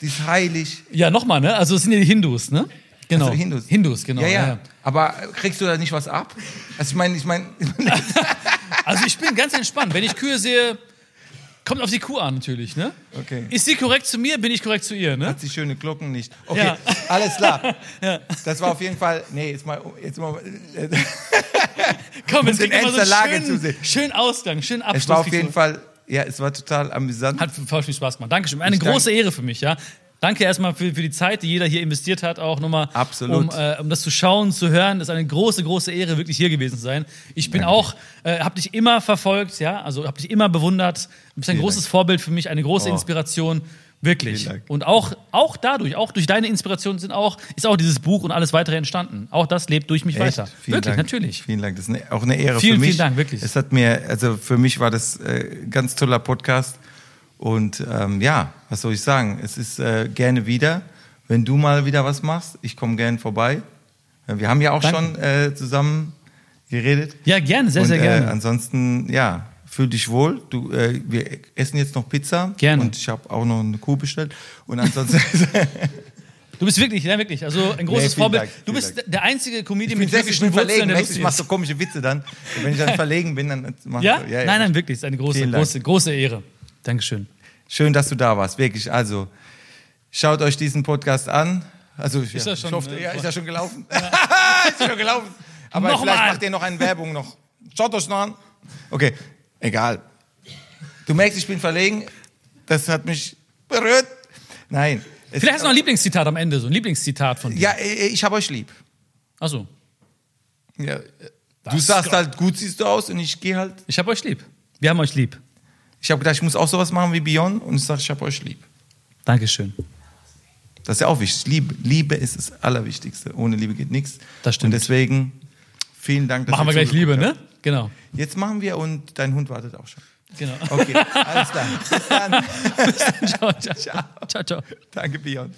die ist heilig. Ja, nochmal, ne? Also es sind ja die Hindus, ne? Genau. Also Hindus. Hindus, genau. Ja, ja. ja. Aber kriegst du da nicht was ab? Also ich meine, ich meine, *laughs* Also ich bin ganz entspannt. Wenn ich Kühe sehe, kommt auf die Kuh an natürlich, ne? Okay. Ist sie korrekt zu mir, bin ich korrekt zu ihr, ne? hat sie schöne Glocken nicht. Okay, Ja. alles klar. *laughs* Das war auf jeden Fall, nee, jetzt mal, jetzt mal, *laughs* Komm, jetzt kriegt man so Lage schönen, zusehen. schönen Ausgang, schönen Abschluss. es war auf jeden. Fall, ja, es war total amüsant. Hat voll viel Spaß gemacht. Dankeschön. Eine Ich danke- große Ehre für mich, ja. Danke erstmal für, für die Zeit, die jeder hier investiert hat, auch nochmal. Absolut. Um, äh, um das zu schauen, zu hören. Das ist eine große, große Ehre, wirklich hier gewesen zu sein. Ich bin auch, äh, habe dich immer verfolgt, ja, also habe dich immer bewundert. Du bist ein Vielen großes Dank. Vorbild für mich, eine große Oh. Inspiration. Wirklich. Und auch, auch dadurch, auch durch deine Inspiration sind auch, ist auch dieses Buch und alles weitere entstanden. Auch das lebt durch mich Echt? weiter. Vielen wirklich, Dank. natürlich. Vielen Dank. Das ist eine, auch eine Ehre Vielen, für mich. vielen Dank, wirklich. Es hat mir, also für mich war das äh, ein ganz toller Podcast. Und ähm, ja, was soll ich sagen? Es ist äh, gerne wieder. Wenn du mal wieder was machst, ich komme gern vorbei. Ja, Wir haben ja auch Danke. schon äh, zusammen geredet. Ja, gerne, sehr, und, sehr gerne. Äh, ansonsten, ja, fühl dich wohl. Du, äh, wir essen jetzt noch Pizza. Gerne. Und ich habe auch noch eine Kuh bestellt. Und ansonsten, *laughs* Du bist wirklich, ja wirklich, also ein großes vielen Vorbild. Dank, du bist Dank. der einzige Comedian bin, mit bin Wurzeln, der du, ich mache so komische Witze dann. Wenn ich dann *laughs* verlegen bin, dann mach Ja? ich so. ja, ja. Nein, nein, wirklich. Ist eine große, große, große Ehre. Dankeschön. Schön, dass du da warst, wirklich. Also, schaut euch diesen Podcast an. Also, ist ja, das schon, ich hoffe, äh, ja, ist ja schon gelaufen. *laughs* ist ja schon gelaufen. Aber Noch vielleicht macht ihr noch eine Werbung noch. Schaut euch noch an. Okay, egal. Du merkst, ich bin verlegen. Das hat mich berührt. Nein. Vielleicht hast du noch ein Lieblingszitat am Ende, so ein Lieblingszitat von dir. Ja, äh, ich habe euch lieb. Achso, Ja, äh, du sagst halt, gut siehst du aus und ich gehe halt. ich habe euch lieb. Wir haben euch lieb. Ich habe gedacht, ich muss auch sowas machen wie Beyond und ich sage, ich habe euch lieb. Dankeschön. Das ist ja auch wichtig. Liebe, Liebe ist das Allerwichtigste. Ohne Liebe geht nichts. Das stimmt. Und deswegen vielen Dank. dass Machen wir gleich Liebe, ne? Genau. Jetzt machen wir und dein Hund wartet auch schon. genau. Okay, alles klar. *laughs* Bis dann. ciao, ciao, ciao. ciao, ciao. Danke, Beyond.